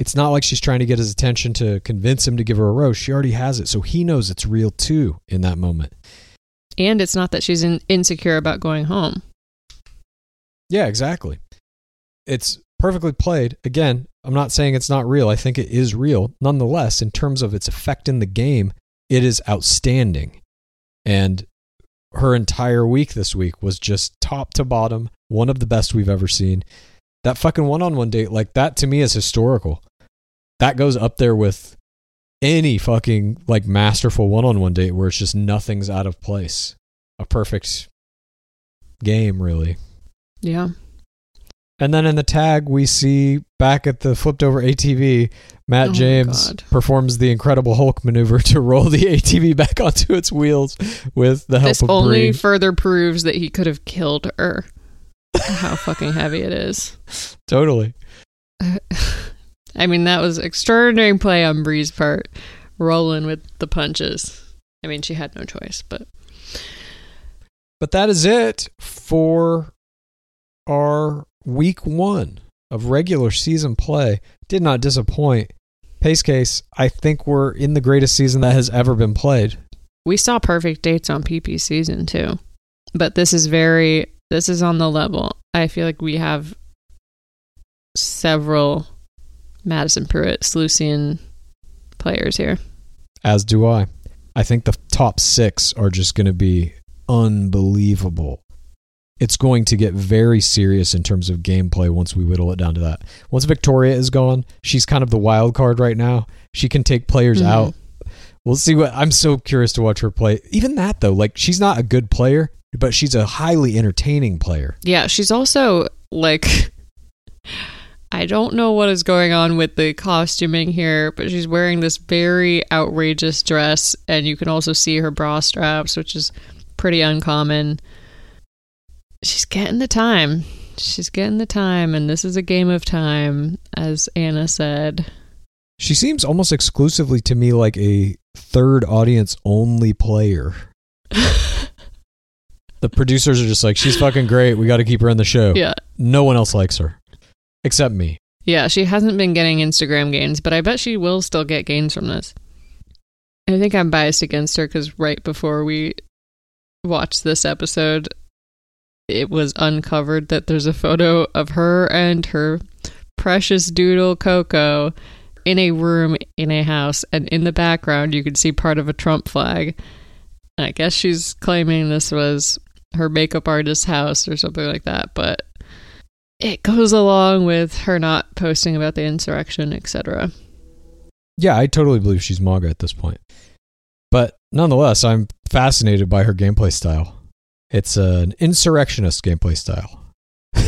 Speaker 2: It's not like she's trying to get his attention to convince him to give her a rose. She already has it, so he knows it's real too in that moment.
Speaker 3: And it's not that she's in- insecure about going home.
Speaker 2: Yeah, exactly. It's perfectly played. Again, I'm not saying it's not real. I think it is real. Nonetheless, in terms of its effect in the game, it is outstanding. And her entire week this week was just top to bottom, one of the best we've ever seen. That fucking one on one date, like that to me is historical. That goes up there with any fucking like masterful one on one date where it's just nothing's out of place. A perfect game, really.
Speaker 3: Yeah.
Speaker 2: And then in the tag, we see back at the flipped over ATV, Matt
Speaker 3: Oh
Speaker 2: James performs the Incredible Hulk maneuver to roll the ATV back onto its wheels with the help
Speaker 3: This
Speaker 2: of
Speaker 3: only
Speaker 2: Bree.
Speaker 3: further proves that he could have killed her. How fucking heavy it is. (laughs)
Speaker 2: totally. (laughs)
Speaker 3: I mean, that was extraordinary play on Bree's part, rolling with the punches. I mean, she had no choice, but
Speaker 2: But that is it for our week one of regular season play. Did not disappoint. Pace case, I think we're in the greatest season that has ever been played.
Speaker 3: we saw perfect dates on PP season too. But this is very, this is on the level. I feel like we have several Madison Prewett, Slucian players here.
Speaker 2: as do I. I think the top six are just going to be unbelievable. It's going to get very serious in terms of gameplay once we whittle it down to that. Once Victoria is gone, she's kind of the wild card right now. She can take players
Speaker 3: Mhm.
Speaker 2: out. We'll see what I'm so curious to watch her play. Even that though, like she's not a good player, but she's a highly entertaining player.
Speaker 3: Yeah, she's also like (laughs) I don't know what is going on with the costuming here, but she's wearing this very outrageous dress and you can also see her bra straps, which is pretty uncommon. She's getting the time. She's getting the time and this is a game of time as Anna said.
Speaker 2: She seems almost exclusively to me like a third audience only player. (laughs) The producers are just like, she's fucking great. We got to keep her in the show.
Speaker 3: Yeah.
Speaker 2: No one else likes her except me.
Speaker 3: Yeah, she hasn't been getting Instagram gains, but I bet she will still get gains from this. I think I'm biased against her because right before we watched this episode, it was uncovered that there's a photo of her and her precious doodle Coco in a room in a house, and in the background, you could see part of a Trump flag. I guess she's claiming this was her makeup artist's house or something like that, but it goes along with her not posting about the insurrection, etc.
Speaker 2: Yeah, I totally believe she's MAGA at this point. But nonetheless, I'm fascinated by her gameplay style. It's an insurrectionist gameplay style. (laughs)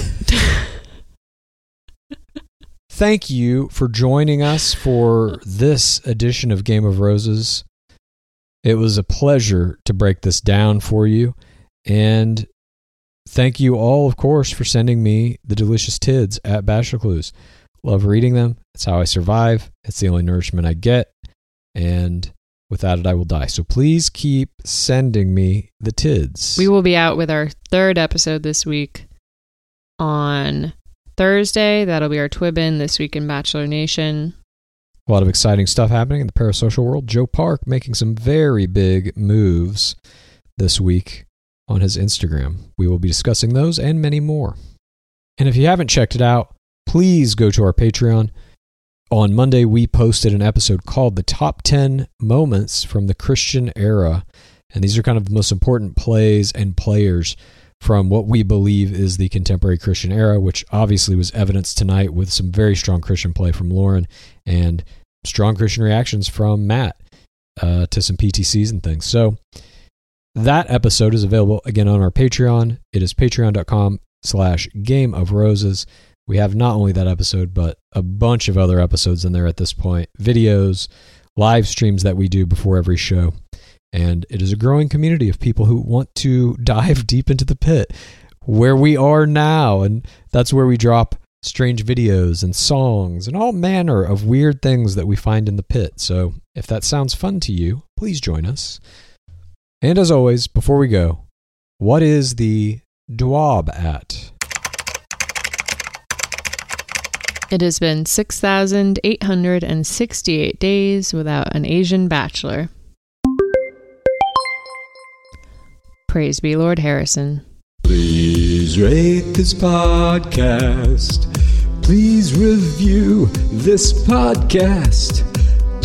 Speaker 2: Thank you for joining us for this edition of Game of Roses. It was a pleasure to break this down for you. And thank you all, of course, for sending me the delicious tids at Bachelor Clues. Love reading them. It's how I survive. It's the only nourishment I get. And without it, I will die. So please keep sending me the tids.
Speaker 3: We will be out with our third episode this week on Thursday. That'll be our Twibbin this week in Bachelor Nation.
Speaker 2: A lot of exciting stuff happening in the parasocial world. Joe Park making some very big moves this week on his Instagram. We will be discussing those and many more. And if you haven't checked it out, please go to our Patreon. On Monday, we posted an episode called The Top 10 Moments from the Christian Era. And these are kind of the most important plays and players from what we believe is the contemporary Christian era, which obviously was evidenced tonight with some very strong Christian play from Lauren and strong Christian reactions from Matt.
Speaker 6: uh, to some PTCs and things. So that episode is available again on our Patreon. It is patreon.com slash game of roses. We have not only that episode, but a bunch of other episodes in there at this point, videos, live streams that we do before every show. And it is a growing community of people who want to (laughs) dive deep into the pit where we are now. And that's where we drop strange videos and songs and all manner of weird things that we find in the pit. So if that sounds fun to you, please join us. And as always, before we go, what is the Dwab at?
Speaker 12: It has been 6,868 days without an Asian bachelor. Praise be Lord Harrison.
Speaker 6: Please rate this podcast. Please review this podcast.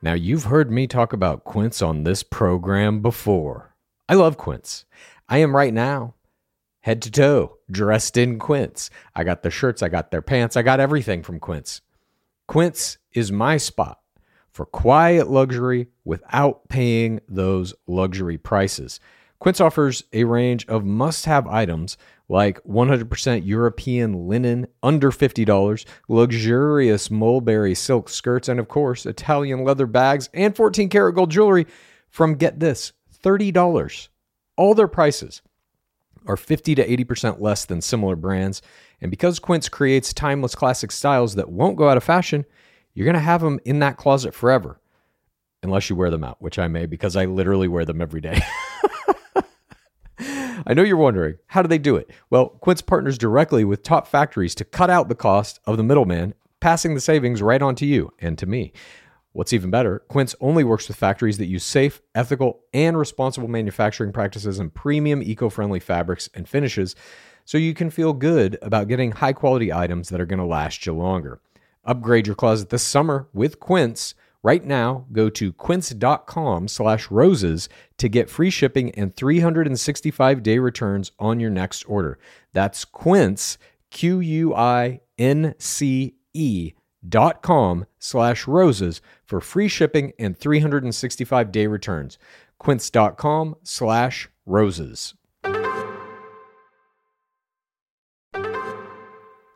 Speaker 2: Now, you've heard me talk about Quince on this program before. I love Quince. I am right now, head to toe, dressed in Quince. I got their shirts, I got their pants, I got everything from Quince. Quince is my spot for quiet luxury without paying those luxury prices. Quince offers a range of must have items like 100% European linen under $50, luxurious mulberry silk skirts, and of course, Italian leather bags and 14 karat gold jewelry from get this $30. All their prices are 50 to 80% less than similar brands. And because Quince creates timeless classic styles that won't go out of fashion, you're going to have them in that closet forever. Unless you wear them out, which I may because I literally wear them every day. (laughs) I know you're wondering, how do they do it? Well, Quince partners directly with top factories to cut out the cost of the middleman, passing the savings right on to you and to me. What's even better, Quince only works with factories that use safe, ethical, and responsible manufacturing practices and premium eco friendly fabrics and finishes so you can feel good about getting high quality items that are going to last you longer. Upgrade your closet this summer with Quince. Right now, go to quince.com slash roses to get free shipping and 365-day returns on your next order. That's quince, Q-U-I-N-C-E dot com slash roses for free shipping and 365-day returns. quince.com slash roses.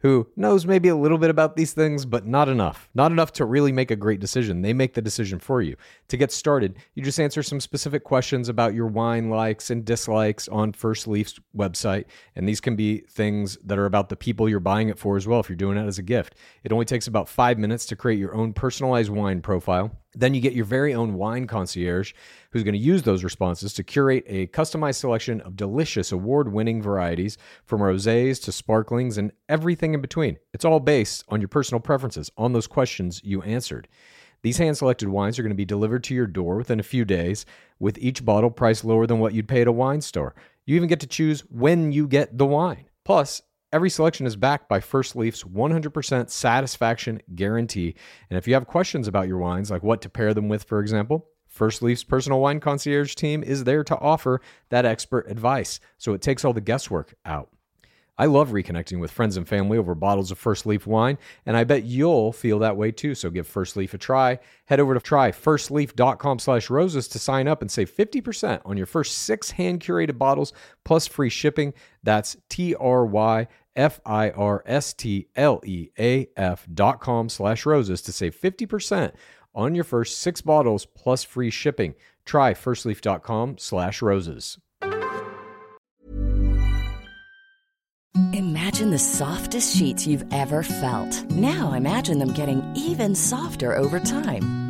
Speaker 2: who knows maybe a little bit about these things, but not enough. Not enough to really make a great decision. They make the decision for you. To get started, you just answer some specific questions about your wine likes and dislikes on First Leaf's website. And these can be things that are about the people you're buying it for as well, if you're doing it as a gift. It only takes about five minutes to create your own personalized wine profile. Then you get your very own wine concierge who's going to use those responses to curate a customized selection of delicious award winning varieties from rosés to sparklings and everything in between. It's all based on your personal preferences, on those questions you answered. These hand selected wines are going to be delivered to your door within a few days, with each bottle priced lower than what you'd pay at a wine store. You even get to choose when you get the wine. Plus, Every selection is backed by First Leaf's 100% satisfaction guarantee. And if you have questions about your wines, like what to pair them with, for example, First Leaf's personal wine concierge team is there to offer that expert advice. So it takes all the guesswork out. I love reconnecting with friends and family over bottles of First Leaf wine, and I bet you'll feel that way too. So give First Leaf a try. Head over to tryfirstleaf.com slash roses to sign up and save 50% on your first six hand-curated bottles plus free shipping. That's T-R-Y-F-I-R-S-T-L-E-A-F dot com slash roses to save 50% on your first six bottles plus free shipping. Try firstleaf.com slash roses.
Speaker 13: Imagine the softest sheets you've ever felt. Now imagine them getting even softer over time.